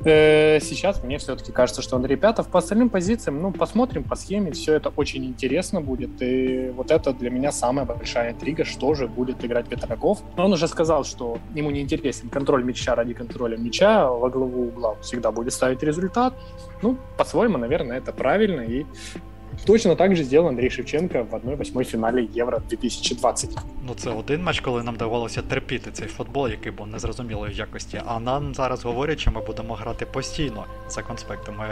сейчас мне все-таки кажется, что Андрей Пятов по остальным позициям, ну, посмотрим по схеме, все это очень интересно будет, и вот это для меня самая большая интрига, что же будет играть Петраков. Он уже сказал, что ему не интересен контроль мяча ради контроля мяча, во главу угла всегда будет ставить результат. Ну, по-своему, наверное, это правильно, и Точно так же сделал Андрій Шевченко в 1-8 фіналі Євро 2020. Ну це один матч, коли нам давалося терпіти цей футбол, який був незрозумілої якості. А нам зараз говорять, що ми будемо грати постійно за конспектами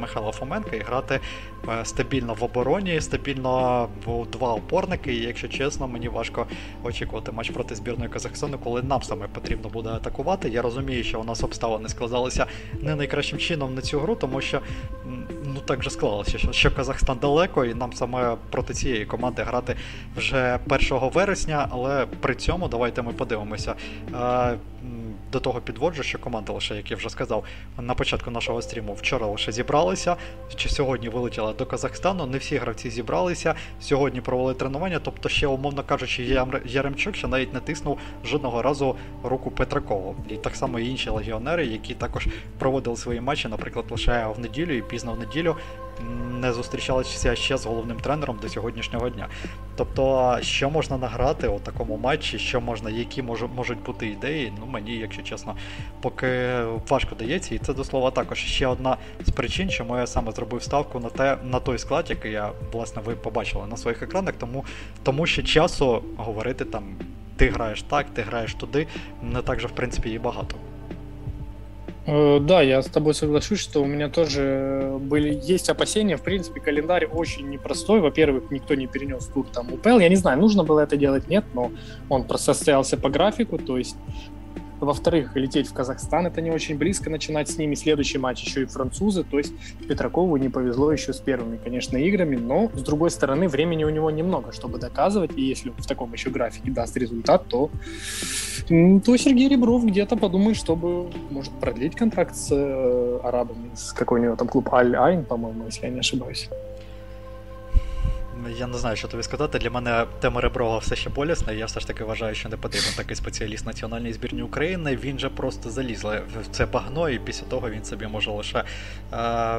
Михайла Фоменка і грати е, стабільно в обороні, стабільно в два опорники. І якщо чесно, мені важко очікувати матч проти збірної Казахстану, коли нам саме потрібно буде атакувати. Я розумію, що у нас обставини складалися не найкращим чином на цю гру, тому що ну так же склалося, що, Казахстан далеко, і нам саме проти цієї команди грати вже 1 вересня, але при цьому давайте ми подивимося. Е, до того підводжу, що команда лише, як я вже сказав, на початку нашого стріму вчора лише зібралися. Чи сьогодні вилетіла до Казахстану? Не всі гравці зібралися. Сьогодні провели тренування, тобто ще, умовно кажучи, Яремчук ще навіть не тиснув жодного разу руку Петракову. І так само і інші легіонери, які також проводили свої матчі, наприклад, лише в неділю і пізно в неділю не зустрічалися ще з головним тренером до сьогоднішнього дня. Тобто, що можна награти у такому матчі, що можна, які можуть бути ідеї, ну мені, якщо чесно, поки важко дається. І це до слова також ще одна з причин, чому я саме зробив ставку на те, на той склад, який я, власне, ви побачили на своїх екранах, тому, тому що часу говорити там. Ти граєш так, ти граєш туди, не так же, в принципі, і багато. Э, да, я с тобой соглашусь, что у меня тоже были, есть опасения. В принципе, календарь очень непростой. Во-первых, никто не перенес тур там УПЛ. Я не знаю, нужно было это делать, нет, но он состоялся по графику. То есть во-вторых, лететь в Казахстан это не очень близко, начинать с ними следующий матч еще и французы. То есть Петракову не повезло еще с первыми, конечно, играми, но с другой стороны, времени у него немного, чтобы доказывать. И если в таком еще графике даст результат, то, то Сергей Ребров где-то подумает, чтобы, может, продлить контракт с э, арабами, с какой у него там клуб Аль-Айн, по-моему, если я не ошибаюсь. Я не знаю, що тобі сказати. Для мене тема Реброва все ще болісна, я все ж таки вважаю, що не потрібен такий спеціаліст національної збірні України. Він же просто заліз в це багно, і після того він собі може лише е,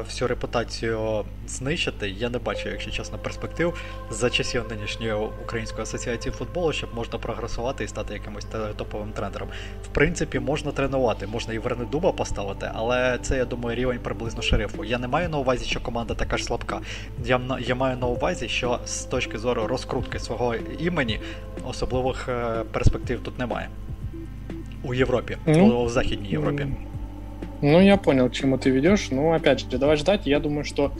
всю репутацію знищити. Я не бачу, якщо чесно, перспектив за часів нинішньої української асоціації футболу, щоб можна прогресувати і стати якимось топовим тренером. В принципі, можна тренувати, можна і Вернедуба поставити, але це, я думаю, рівень приблизно шерифу. Я не маю на увазі, що команда така ж слабка. Я, я маю на увазі, що з точки зору розкрутки свого імені особливих е, перспектив тут немає. У Європі, ну, у Західній Європі. Ну, я понял, к чему ты ведешь. Ну, опять же, давай ждать. Я думаю, что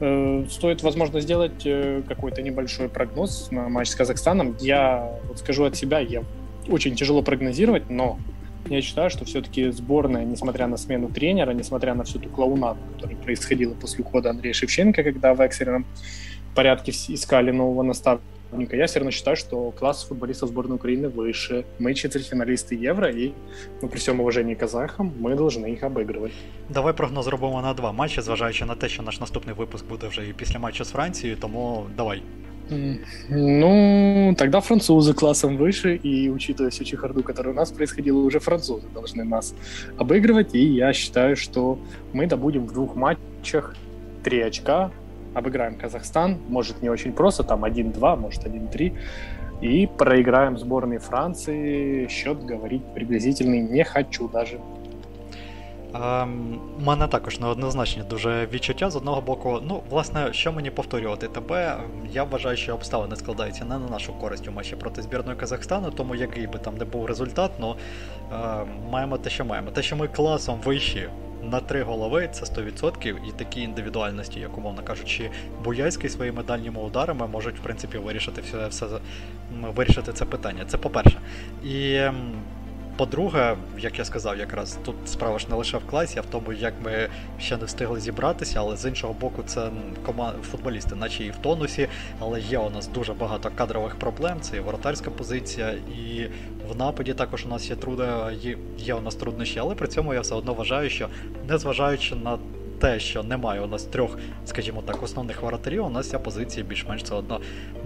э, стоит, возможно, сделать э, какой-то небольшой прогноз на матч с Казахстаном. Я вот скажу от себя, я очень тяжело прогнозировать, но я считаю, что все-таки сборная, несмотря на смену тренера, несмотря на всю ту клоунаду, которая происходила после ухода Андрея Шевченко, когда в экстренном порядке искали нового наставника. Я все равно считаю, что класс футболистов сборной Украины выше. Мы четвертьфиналисты Евро, и ну, при всьому уваженні казахам ми повинні їх обігрувати. Давай прогноз робимо на два матчі, зважаючи на те, що наш наступний випуск буде вже і після матчу з Францією, тому давай. Ну, тогда французы классом выше, и учитывая всю чехарду, которая у нас происходила, уже французы должны нас обыгрывать, и я считаю, что мы добудем в двух матчах три очка, обыграем Казахстан, может не очень просто, там 1-2, может 1-3, и проиграем сборной Франции. Счет говорить приблизительный не хочу даже. У ем, мене також неоднозначні дуже відчуття. З одного боку, ну, власне, що мені повторювати тебе, я вважаю, що обставини складаються не на нашу користь у матчі проти збірної Казахстану, тому який би там не був результат, ну маємо те, що маємо. Те, що ми класом вищі на три голови, це 100%, і такі індивідуальності, як умовно кажучи, Буяйський своїми дальніми ударами можуть, в принципі, вирішити все, все вирішити це питання. Це по-перше. І по-друге, як я сказав, якраз тут справа ж не лише в класі, а в тому, як ми ще не встигли зібратися, але з іншого боку, це команд футболісти, наче і в тонусі, але є у нас дуже багато кадрових проблем. Це і воротарська позиція, і в нападі також у нас є труди, є, у нас труднощі, але при цьому я все одно вважаю, що незважаючи на те, що немає у нас трьох, скажімо так, основних воротарів, у нас ця позиція більш-менш все одно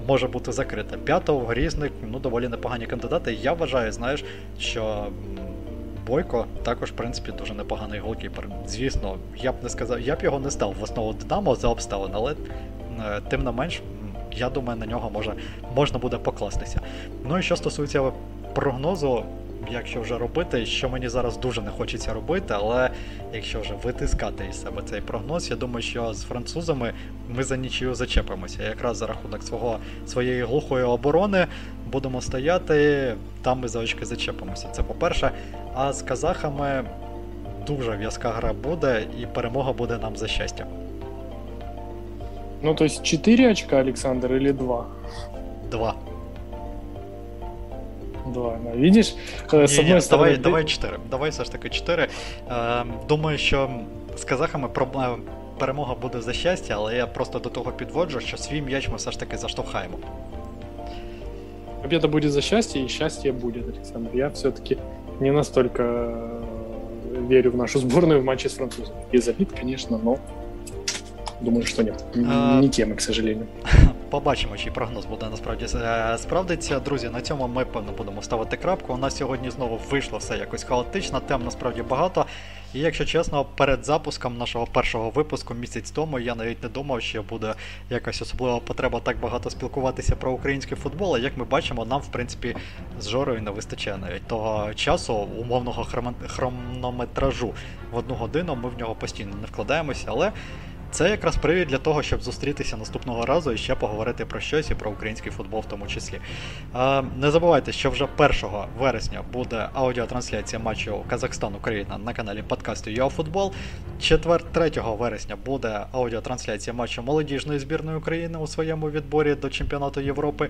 може бути закрита. П'ятого Грізник, ну доволі непогані кандидати. Я вважаю, знаєш, що. Бойко також, в принципі, дуже непоганий голкіпер. Звісно, я б не сказав, я б його не став в основу Динамо за обставин, але тим не менш, я думаю, на нього може, можна буде покластися. Ну і що стосується прогнозу, якщо вже робити, що мені зараз дуже не хочеться робити, але якщо вже витискати із себе цей прогноз, я думаю, що з французами ми за нічию зачепимося. Якраз за рахунок свого своєї глухої оборони будемо стояти, там ми за очки зачепимося. Це по-перше. А з казахами дуже в'язка гра буде, і перемога буде нам за щастя. Ну, то есть 4 очка, Александр, или 2? 2. Два, да. Видишь, ні, с одной ні, стороны... Давай, давай 4. Давай все ж таки 4. Е, думаю, що з казахами проблема. Перемога буде за щастя, але я просто до того підводжу, що свій м'яч ми все ж таки заштовхаємо. Победа будет за счастье, и счастье будет, Александр. Я все-таки не настолько верю в нашу сборную в матче с французами. Без обид, конечно, но Думаю, що ні. Не теми, к сожалению. Побачимо, чий прогноз буде насправді е, справдиться. Друзі, на цьому ми певно будемо ставити крапку. У нас сьогодні знову вийшло все якось хаотично, тем насправді багато. І якщо чесно, перед запуском нашого першого випуску місяць тому я навіть не думав, що буде якась особлива потреба так багато спілкуватися про український футбол. А як ми бачимо, нам в принципі з жорою не вистачає навіть того часу, умовного хронометражу в одну годину. Ми в нього постійно не вкладаємося, але. Це якраз привід для того, щоб зустрітися наступного разу і ще поговорити про щось і про український футбол в тому числі. Не забувайте, що вже 1 вересня буде аудіотрансляція матчу Казахстан-Україна на каналі подкасту ЮАФутбол. 4 3 вересня буде аудіотрансляція матчу молодіжної збірної України у своєму відборі до чемпіонату Європи.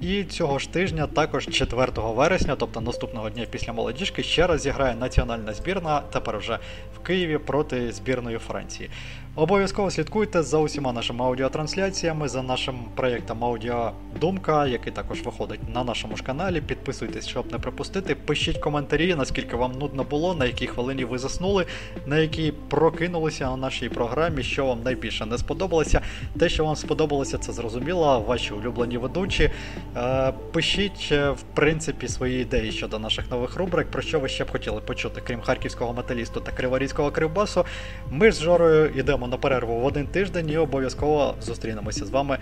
І цього ж тижня, також 4 вересня, тобто наступного дня після молодіжки, ще раз зіграє національна збірна, тепер вже в Києві проти збірної Франції. Обов'язково слідкуйте за усіма нашими аудіотрансляціями, за нашим проєктом Аудіодумка, який також виходить на нашому ж каналі. Підписуйтесь, щоб не пропустити. Пишіть коментарі, наскільки вам нудно було, на якій хвилині ви заснули, на якій прокинулися на нашій програмі, що вам найбільше не сподобалося. Те, що вам сподобалося, це зрозуміло. Ваші улюблені ведучі. Е, пишіть, е, в принципі, свої ідеї щодо наших нових рубрик, про що ви ще б хотіли почути, крім харківського металісту та криворізького кривбасу. Ми з Жорою йдемо на перерву в один тиждень і обов'язково зустрінемося з вами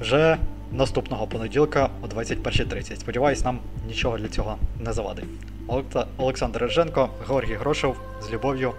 вже наступного понеділка о 21.30. Сподіваюсь, нам нічого для цього не завадить. Олександр Реженко, Георгій Грошев з любов'ю.